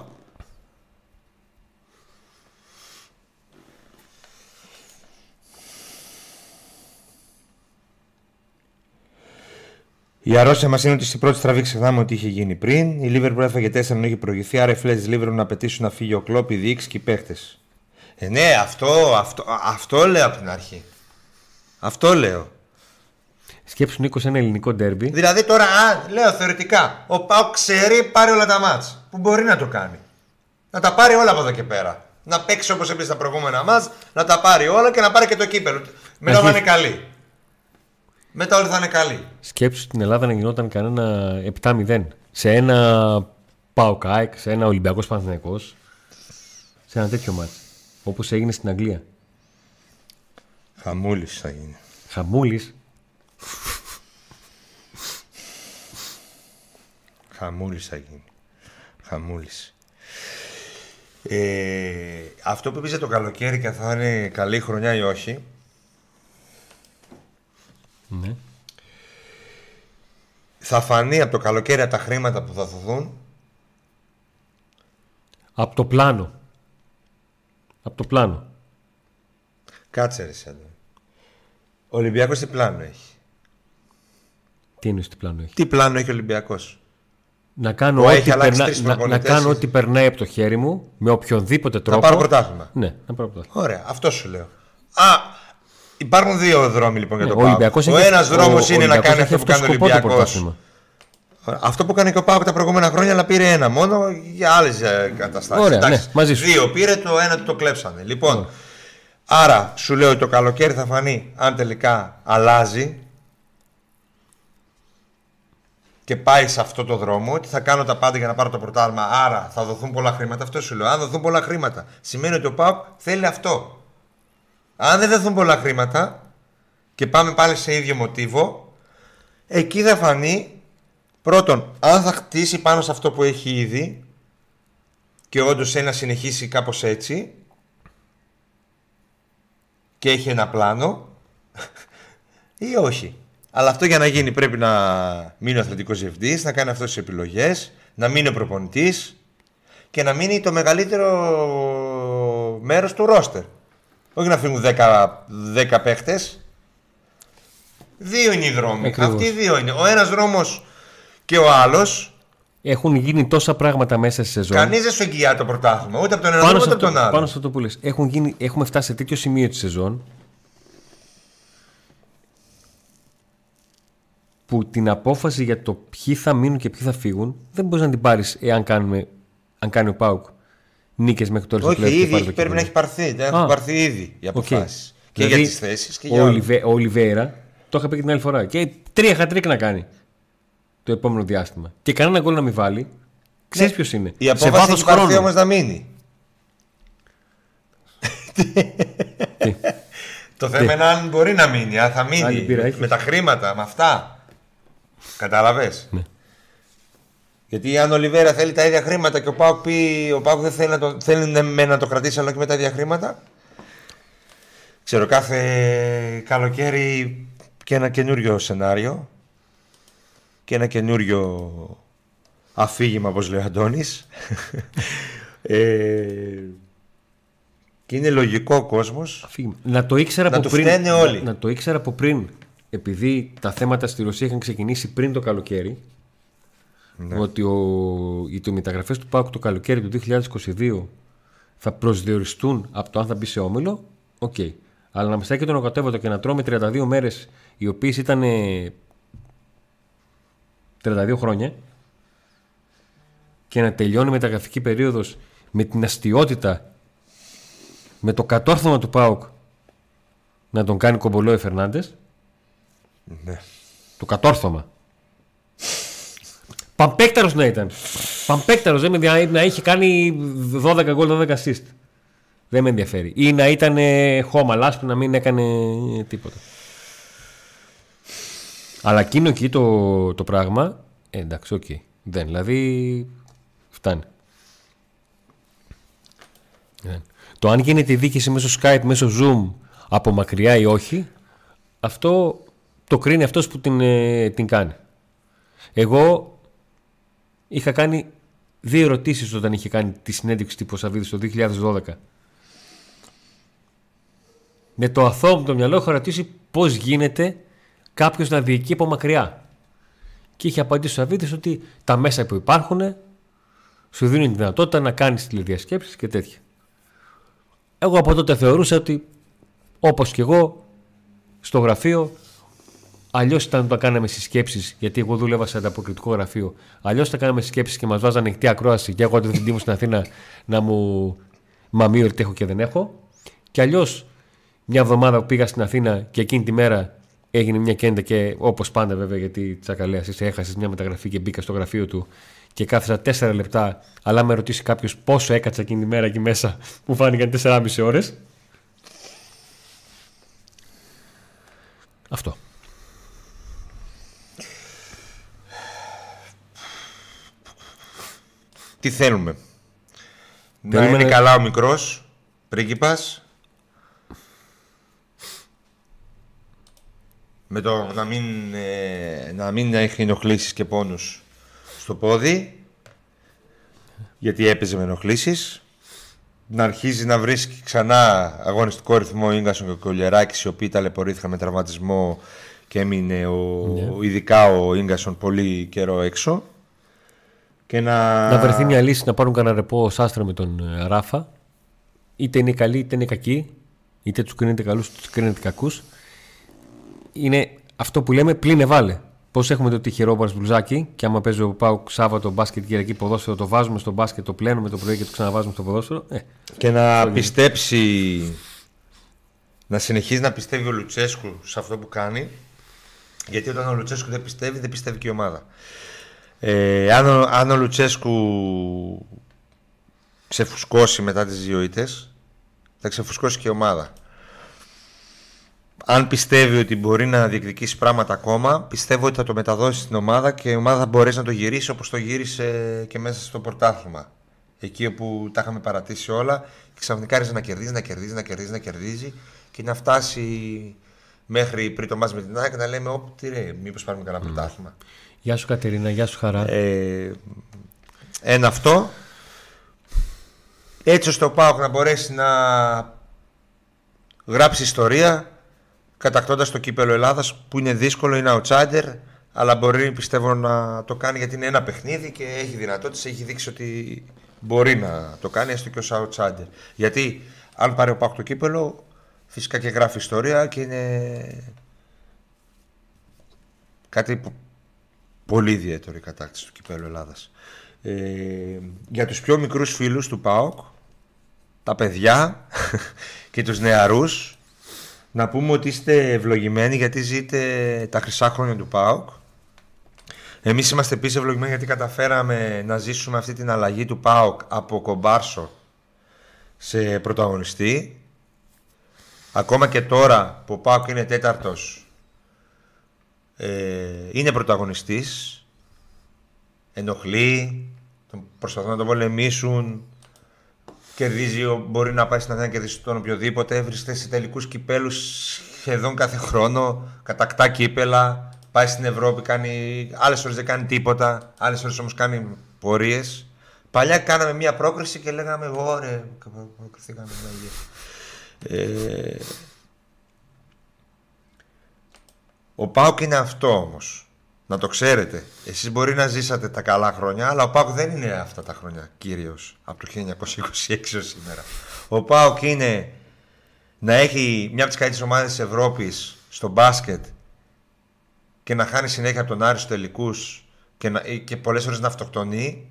Η αρρώστια μας είναι ότι στην πρώτη στραβή ξεχνάμε ότι είχε γίνει πριν. Η Λίβερπουλ έφαγε 4 ενώ είχε προηγηθεί. Άρα οι φλέτ της Λίβερπουλ να απαιτήσουν να φύγει ο κλόπ, οι διοίκηση και οι παίχτε. Ε, ναι, αυτό, αυτό, αυτό λέω από την αρχή. Αυτό λέω. Σκέψου Νίκος ένα ελληνικό ντέρμπι. Δηλαδή τώρα, α, λέω θεωρητικά, ο Πάο ξέρει πάρει όλα τα μάτς που μπορεί να το κάνει. Να τα πάρει όλα από εδώ και πέρα. Να παίξει όπως έπαιζε τα προηγούμενα μάτς, να τα πάρει όλα και να πάρει και το κύπελο. Μετά θα είναι καλή. Μετά όλοι θα είναι καλοί. Σκέψου στην Ελλάδα να γινόταν κανένα 7-0 σε ένα Πάοκ σε ένα Ολυμπιακός Παναθυναϊκό. Σε ένα τέτοιο μάτι. Όπως έγινε στην Αγγλία. Χαμούλης θα γίνει. Χαμούλης. Χαμούλης θα γίνει. Χαμούλης. Ε, αυτό που είπε το καλοκαίρι και θα είναι καλή χρονιά ή όχι. Ναι. Θα φανεί από το καλοκαίρι τα χρήματα που θα δοθούν. Από το πλάνο. Από το πλάνο. Κάτσε ρε Σέντο. Ο Ολυμπιακός τι πλάνο έχει; Τι είναι τι πλάνο έχει; Τι πλάνο έχει ο Ολυμπιακός; Να κάνω, ό,τι, περνά, να, να κάνω ό,τι περνάει από το χέρι μου με οποιονδήποτε τρόπο. Να πάρω πρωτάθλημα. Ναι, να πάρω πρωτάθλημα. Ωραία, αυτό σου λέω. Α, υπάρχουν δύο δρόμοι λοιπόν για Ναι, το ο Πάο. Ολυμπιακός Ο έχει- ένας δρόμος ο- ο είναι να Ολυμπιακός κάνει έχει αυτό που κάνει ο σκοπό το Ολυμπιακός. Πρωτάθλημα. Αυτό που κάνει και ο Πάοκ τα προηγούμενα χρόνια, αλλά πήρε ένα μόνο για άλλες καταστάσεις. Ωραία, ναι, μαζί σου. Δύο πήρε, το ένα του το κλέψανε. Λοιπόν, άρα σου λέω ότι το καλοκαίρι θα φανεί αν τελικά αλλάζει και πάει σε αυτό το δρόμο, ότι θα κάνω τα πάντα για να πάρω το πρωτάθλημα. Άρα θα δοθούν πολλά χρήματα. Αυτό σου λέω. Αν δοθούν πολλά χρήματα, σημαίνει ότι ο Πάοκ θέλει αυτό. Αν δεν δοθούν πολλά χρήματα και πάμε πάλι σε ίδιο μοτίβο, εκεί θα φανεί πρώτον αν θα χτίσει πάνω σε αυτό που έχει ήδη και όντως θέλει να συνεχίσει κάπως έτσι και έχει ένα πλάνο ή όχι. Αλλά αυτό για να γίνει πρέπει να μείνει ο αθλητικός διευθυντής, να κάνει αυτές τις επιλογές, να μείνει ο προπονητής και να μείνει το μεγαλύτερο μέρος του ρόστερ. Όχι να φύγουν 10, 10 παίχτες. Δύο είναι οι δρόμοι. Ακριβώς. Αυτοί οι δύο είναι. Ο ένας δρόμος και ο άλλος. Έχουν γίνει τόσα πράγματα μέσα στη σεζόν. Κανείς δεν σου εγγυάται το πρωτάθλημα. Ούτε από τον ένα πάνω, ούτε σε από αυτό, τον άλλο. πάνω σε αυτό που λες. Έχουν γίνει, έχουμε φτάσει σε τέτοιο σημείο τη σεζόν που την απόφαση για το ποιοι θα μείνουν και ποιοι θα φύγουν δεν μπορείς να την πάρεις εάν κάνουμε, αν κάνει ο ΠΑΟΚ νίκες μέχρι τώρα Όχι, ήδη έχει- πρέπει να έχει πάρθει. Δεν Α. έχουν πάρθει ήδη οι Οκ. αποφάσεις. Και Δηλαδή, για τις θέσεις και ο, για όλα. Ολιβέ, ο Ολιβέρα το είχα πει και την άλλη φορά. Και τρία χατ τρικ να κάνει το επόμενο διάστημα. Και κανένα γκολ να μην βάλει. Ξέρεις Ναι. ποιος είναι. Η σε απόφαση βάθος έχει πάρθει χρόνου. όμως να μείνει. Τι; Το θέμα είναι αν μπορεί να μείνει, αν θα Άλλη μείνει. μπύρα Με, έχεις; με τα χρήματα, με αυτά. Κατάλαβες; Ναι. Γιατί αν ο Λιβέρα θέλει τα ίδια χρήματα και ο Πάουκ πει ο Πάουκ δεν θέλει να το, θέλει ναι, με να το κρατήσει αλλά και με τα ίδια χρήματα. Ξέρω κάθε καλοκαίρι και ένα καινούριο σενάριο και ένα καινούριο αφήγημα όπως λέει ο Αντώνης. ε, και είναι λογικό ο κόσμος Αφήγημα. Να το ήξερα Να από του πριν. φταίνε όλοι. Να, να το ήξερα από πριν. Επειδή τα θέματα στη Ρωσία είχαν ξεκινήσει πριν το καλοκαίρι. Ναι. Ότι ο, οι το μεταγραφές του ΠΑΟΚ το καλοκαίρι του 2022 θα προσδιοριστούν από το αν θα μπει σε όμιλο. Οκ. Αλλά να μιστάει και τον Οκατέβατο και να τρώμε 32 μέρες οι οποίες ήταν ε, 32 χρόνια και να τελειώνει η μεταγραφική περίοδος με την αστείωτητα με το κατόρθωμα του ΠΑΟΚ να τον κάνει κομπολό ο Φερνάντες ναι. το κατόρθωμα. Παμπέκταρος να ήταν. Παμπέκταρος δεν με ενδιαφέρει να έχει κάνει 12 γκολ, 12 assist. Δεν με ενδιαφέρει. Ή να ήταν ε, χώμα λάσπη να μην έκανε τίποτα. Αλλά εκείνο εκεί το, το πράγμα, ε, εντάξει, οκ. Δεν, δηλαδή φτάνει. Ναι. Το αν γίνεται η δίκηση μέσω Skype, μέσω Zoom από μακριά ή όχι, αυτό το κρίνει αυτός που την, ε, την κάνει. Εγώ είχα κάνει δύο ερωτήσεις όταν είχε κάνει τη συνέντευξη τύπου Σαββίδης το 2012. Με το αθώο μου το μυαλό έχω ρωτήσει πώς γίνεται κάποιος να διοικεί από μακριά. Και είχε απαντήσει ο Σαββίδης ότι τα μέσα που υπάρχουν σου δίνουν τη δυνατότητα να κάνεις τηλεδιασκέψεις και τέτοια. Εγώ από τότε θεωρούσα ότι όπως και εγώ στο γραφείο Αλλιώς ήταν το κάναμε συσκέψεις, γιατί εγώ δούλευα σε ανταποκριτικό γραφείο. Αλλιώς τα κάναμε συσκέψεις και μας βάζανε ανοιχτή ακρόαση και εγώ δεν μου στην Αθήνα να μου μαμεί ότι έχω και δεν έχω. Και αλλιώς μια εβδομάδα που πήγα στην Αθήνα και εκείνη τη μέρα έγινε μια κέντα και όπως πάντα βέβαια γιατί τσακαλέας εσύ έχασες μια μεταγραφή και μπήκα στο γραφείο του και κάθισα τέσσερα λεπτά. Αλλά με ρωτήσει κάποιος πόσο έκατσα εκείνη τη μέρα εκεί μέσα που φάνηκαν 4,5 ώρες. Αυτό. Τι θέλουμε; Να είναι καλά ο μικρός πρίγκιπας. Με το να μην, ε, να μην έχει ενοχλήσεις και πόνους στο πόδι. Γιατί έπαιζε με ενοχλήσεις. Να αρχίζει να βρίσκει ξανά αγωνιστικό ρυθμό ο Ίγκασον και ο Κολιεράκης οι οποίοι ταλαιπωρήθηκαν με τραυματισμό και έμεινε ο, ναι. ειδικά ο Ίγκασον πολύ καιρό έξω. Και να... να βρεθεί μια λύση να πάρουν κανένα ρεπό Σάστρα με τον ε, Ράφα. Είτε είναι καλή είτε είναι κακή. Είτε τους κρίνετε καλούς είτε τους κρίνετε κακούς. Είναι αυτό που λέμε πλήν εβάλε. Πώς έχουμε το τυχερό μπλουζάκι και άμα παίζει ο Πάου Σάββατο μπάσκετ Κυριακή ποδόσφαιρο, το βάζουμε στο μπάσκετ, το πλένουμε το πρωί και το ξαναβάζουμε στο ποδόσφαιρο. Ε, και να πιστέψει. Να συνεχίζει να πιστεύει ο Λουτσέσκου σε αυτό που κάνει. Γιατί όταν ο Λουτσέσκου δεν πιστεύει, δεν πιστεύει και η ομάδα. Ε, αν, ο, αν ο Λουτσέσκου ξεφουσκώσει μετά τις δύο ήττες, θα ξεφουσκώσει και η ομάδα. Αν πιστεύει ότι μπορεί να διεκδικήσει πράγματα ακόμα, πιστεύω ότι θα το μεταδώσει στην ομάδα και η ομάδα θα μπορέσει να το γυρίσει όπως το γύρισε και μέσα στο πρωτάθλημα. Εκεί όπου τα είχαμε παρατήσει όλα και ξαφνικά άρχισε να κερδίζει, να κερδίζει, να κερδίζει, να κερδίζει και να φτάσει μέχρι πριν το μάτς με την ΑΕΚ να λέμε «Ωπ, τι ρε, μήπως πάρουμε κανένα mm. πρωτάθλημα». Γεια σου Κατερίνα, γεια σου Χαρά. Ε, ένα αυτό. Έτσι ώστε ο Πάοκ να μπορέσει να γράψει ιστορία κατακτώντας το κύπελο Ελλάδας που είναι δύσκολο, είναι outsider αλλά μπορεί πιστεύω να το κάνει γιατί είναι ένα παιχνίδι και έχει δυνατότητες, έχει δείξει ότι μπορεί να το κάνει έστω και ως outsider. Γιατί αν πάρει ο Πάοκ το κύπελο φυσικά και γράφει ιστορία και είναι κάτι που Πολύ ιδιαίτερη η κατάκτηση του κυπέλου Ελλάδας. Ε, για τους πιο μικρούς φίλους του ΠΑΟΚ, τα παιδιά και τους νεαρούς, να πούμε ότι είστε ευλογημένοι γιατί ζείτε τα χρυσά χρόνια του ΠΑΟΚ. Εμείς είμαστε επίσης ευλογημένοι γιατί καταφέραμε να ζήσουμε αυτή την αλλαγή του ΠΑΟΚ από κομπάρσο σε πρωταγωνιστή. Ακόμα και τώρα που ο ΠΑΟΚ είναι τέταρτος ε, είναι πρωταγωνιστής, ενοχλεί, προσπαθούν να τον πολεμήσουν, κερδίζει, μπορεί να πάει στην Αθήνα και κερδίσει τον οποιοδήποτε, βρίσκεται σε τελικούς κυπέλους σχεδόν κάθε χρόνο, κατακτά κύπελα, πάει στην Ευρώπη, κάνει, άλλες ώρες δεν κάνει τίποτα, άλλες ώρες όμως κάνει πορείες. Παλιά κάναμε μία πρόκριση και λέγαμε «Ωρε, προκριθήκαμε». Ε, ο Πάουκ είναι αυτό όμως. Να το ξέρετε. Εσείς μπορεί να ζήσατε τα καλά χρόνια, αλλά ο Πάουκ δεν είναι αυτά τα χρόνια κυρίω από το 1926 έως σήμερα. Ο Πάουκ είναι να έχει μια από τις καλύτερες ομάδες της Ευρώπης στο μπάσκετ και να χάνει συνέχεια από τον Άρη στους τελικούς και, να, και πολλές ώρε να αυτοκτονεί.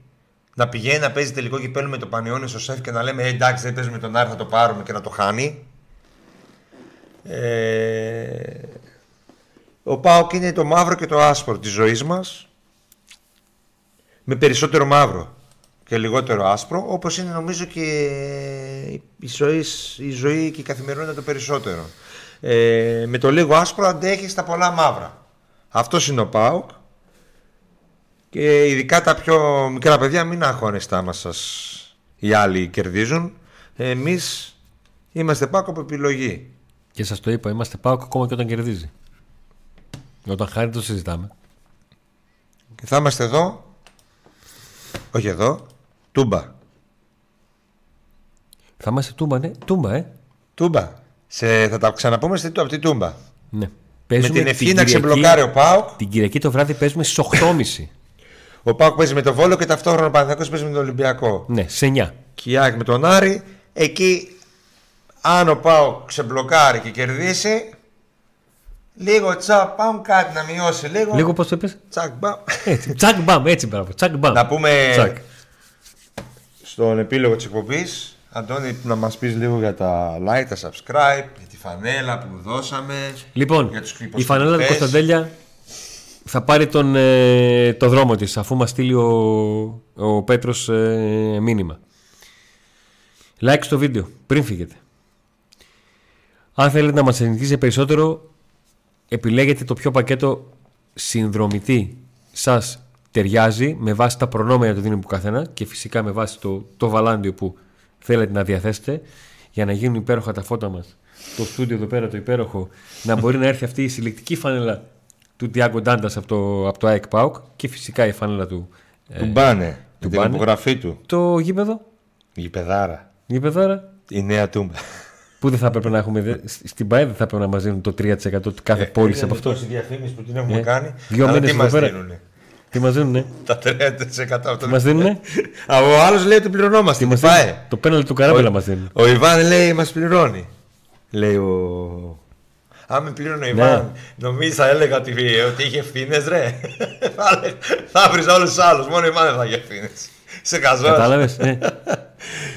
Να πηγαίνει να παίζει τελικό κυπέλο με το Πανιόνιο στο σεφ και να λέμε «Ε, εντάξει, δεν παίζουμε τον Άρη, θα το πάρουμε και να το χάνει. Ε, ο Πάοκ είναι το μαύρο και το άσπρο της ζωής μας με περισσότερο μαύρο και λιγότερο άσπρο όπως είναι νομίζω και η ζωής, η ζωή και η καθημερινότητα το περισσότερο. Ε, με το λίγο άσπρο αντέχεις τα πολλά μαύρα. Αυτός είναι ο ΠΑΟΚ και ειδικά τα πιο μικρά παιδιά μην αγχώνεστε άμα σας οι άλλοι κερδίζουν Εμείς είμαστε πάκο από επιλογή. Και σας το είπα, είμαστε πάω ακόμα και όταν κερδίζει. Όταν χάνει το συζητάμε. Και θα είμαστε εδώ. Όχι εδώ. Τούμπα. Θα είμαστε τούμπα, ναι. Τούμπα, ε. Τούμπα. Σε, θα τα ξαναπούμε στη, από την Τούμπα. Ναι. Με Παίζουμε την ευχή να Κυριακή- ξεμπλοκάρει ο Πάοκ. Την Κυριακή το βράδυ παίζουμε στι 8.30. Ο Πάοκ παίζει με τον Βόλο και ταυτόχρονα ο Παναθηναϊκός παίζει με τον Ολυμπιακό. ναι, σε 9. Και η ΑΕΚ με τον Άρη. Εκεί, αν ο Πάοκ ξεμπλοκάρει και κερδίσει, λίγο τσακ, πάμε κάτι να μειώσει λίγο. Λίγο πώς το είπες; Τσακ, μπαμ. Έτσι. Τσακ μπαμ, έτσι μπράβο. Τσακ μπαμ. Να πούμε Τσακ. στον επίλογο της εκπομπής Αντώνη να μας πεις λίγο για τα like, τα subscribe για τη φανέλα που δώσαμε Λοιπόν, για τους η φανέλα του υποστηρικτές. Κωνσταντέλια θα πάρει τον, ε, το δρόμο της αφού μας στείλει ο, ο Πέτρος ε, μήνυμα. Like στο βίντεο πριν φύγετε. Αν θέλετε να μας ενισχύσετε περισσότερο επιλέγετε το πιο πακέτο συνδρομητή σας ταιριάζει με βάση τα προνόμια του δίνει που καθένα και φυσικά με βάση το, το βαλάντιο που θέλετε να διαθέσετε για να γίνουν υπέροχα τα φώτα μας. Το στούντιο εδώ πέρα το υπέροχο να μπορεί να έρθει αυτή η συλλεκτική φανέλα του Διάγκο Ντάντας από το, από το ΑΕΚ ΠΑΟΚ και φυσικά η φανέλα του Του Μπάνε, με την Μπάνε. υπογραφή του. Το γήπεδο. Η παιδάρα, γήπεδάρα η νέα τούμπα που δεν θα έπρεπε να έχουμε δε- στην ΠαΕ δεν θα έπρεπε να μας δίνουν το 3% του κάθε πόλης από αυτός Τόση διαφήμιση που την έχουμε Ε, κάνει δύο αλλά μήνες τι εδώ μας πέρα. δίνουνε; Τι μας δίνουνε; Τα 30% αυτό μας δίνουνε; Ο άλλος λέει ότι πληρωνόμαστε τι μας τι δίνουνε; Πάει το πέναλτι του Καράβελα μας δίνουν Ο Ιβάν λέει μας πληρώνει Λέει ο... Αν με πλήρωνε ο Ιβάν, νομίζει θα έλεγα ότι, ότι είχε ευθύνες, ρε. Θα έλεγα- θα βρεις όλους τους άλλους. Μόνο ο Ιβάν δεν θα είχε ευθύνες. Σε καζό. κατάλαβες ε,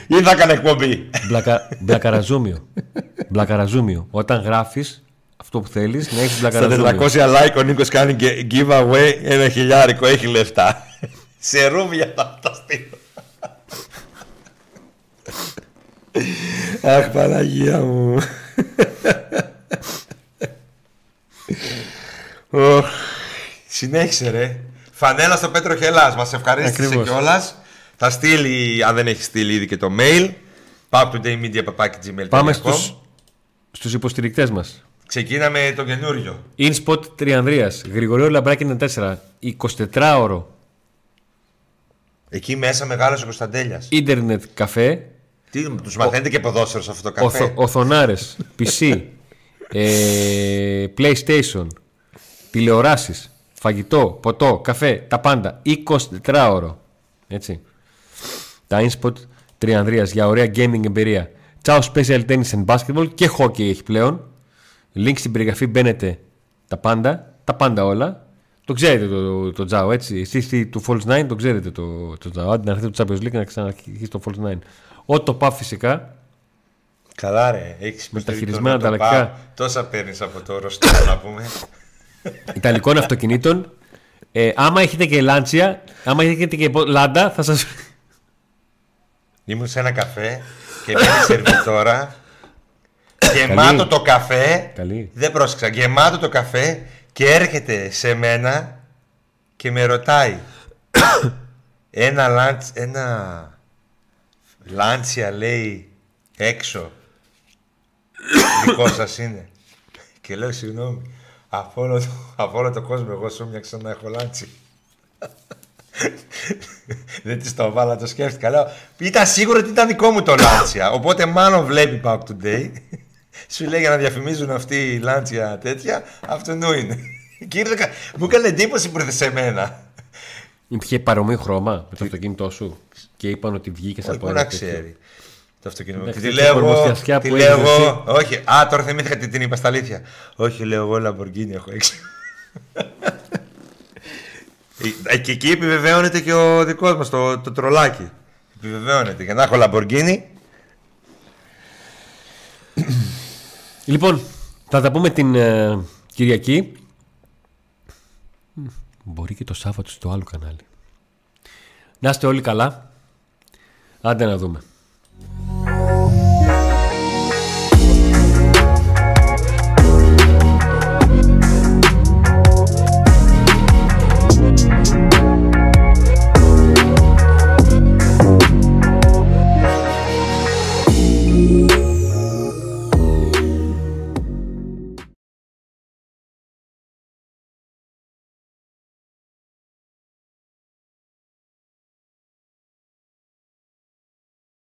Ή θα έκανε εκπομπή. μπλακα, μπλακαραζούμιο μπλακαραζούμιο όταν γράφεις αυτό που θέλεις να έχεις Στα μπλακαραζούμιο 400 like ο Νίκος κάνει και giveaway ένα χιλιάρικο. Έχει λεφτά. Σε ρούβια θα τα στείλω. Αχ, Παναγία μου. Οχ, Συνέχισε ρε. Φανέλα στο Πέτρο Χελάς. Μας ευχαρίστησε Ακριβώς. Κιόλα. Θα στείλει, αν δεν έχει στείλει ήδη και το mail, paptodaymedia.gmail.com Πάμε στους, στους υποστηρικτές μας Ξεκίναμε το καινούριο. InSpot Τριανδρίας Γρηγορείο Λαμπράκη 4 24ωρο Εκεί μέσα μεγάλος ο Κωνσταντέλιας. ίντερνετ καφέ Τι, τους μαθαίνετε και ποδόσφαιρος σε αυτό το καφέ; οθο, οθονάρες PC ε, PlayStation τηλεοράσεις φαγητό, ποτό, καφέ, τα πάντα 24ωρο έτσι τα InSpot Τριανδρίας για ωραία gaming εμπειρία Ciao Special Tennis and Basketball και hockey έχει πλέον link στην περιγραφή μπαίνετε τα πάντα τα πάντα όλα το ξέρετε το, το, Τζάο έτσι εσείς τι- του Falls 9 το ξέρετε το, το Τζάο άντε να έρθετε το Champions League να ξαναρχίσει το Falls 9 ό το πά φυσικά Καλά ρε, έχεις Με τα υποστηρικτό χειρισμένα να το ανταλλακτικά. πάω. Τόσα παίρνεις από το ρωστό να πούμε. Ιταλικών αυτοκινήτων. Ε, άμα έχετε και λάντσια, άμα έχετε και πο- λάντα, θα σας... Ήμουν σε ένα καφέ και μπαίνει σερβιτόρα. Γεμάτο το καφέ. Καλή. Δεν πρόσεξα. Γεμάτο το καφέ και έρχεται σε μένα και με ρωτάει. ένα λάντς, ένα λάντσια λέει έξω. Δικό σας είναι; Και λέω συγγνώμη. Από όλο, το, από όλο το κόσμο εγώ σου μοιάξα να έχω λάντσι. Δεν της το βάλα, το σκέφτηκα. Λέω, ήταν σίγουρο ότι ήταν δικό μου το λάντσια. Οπότε μάλλον βλέπει Pack Today. Σου λέει για να διαφημίζουν αυτή η λάντσια τέτοια, αυτό νου είναι. Και ήρθε κα- μου έκανε εντύπωση που ήρθε σε μένα. Είχε παρομοίο χρώμα με το αυτοκίνητό σου και είπαν ότι βγήκες Όχι, από πού ένα να τέτοιο. ξέρει. Το αυτοκίνητο. Εντάξει, Και τη τέτοια λέω εγώ. κορμοστιασιά Τι που λέω έχεις εγώ. Όχι. Α, τώρα θυμήθηκα τι την είπα στα αλήθεια. Όχι, λέω εγώ Λαμπορκίνη έχω έξω. Ε, Και εκεί επιβεβαιώνεται και ο δικός μας το, το τρολάκι. Επιβεβαιώνεται. Για να έχω Λαμπορκίνη. Λοιπόν, θα τα πούμε την ε, Κυριακή. Μ, Μπορεί και το Σάββατο στο άλλο κανάλι. Να είστε όλοι καλά. Άντε να δούμε.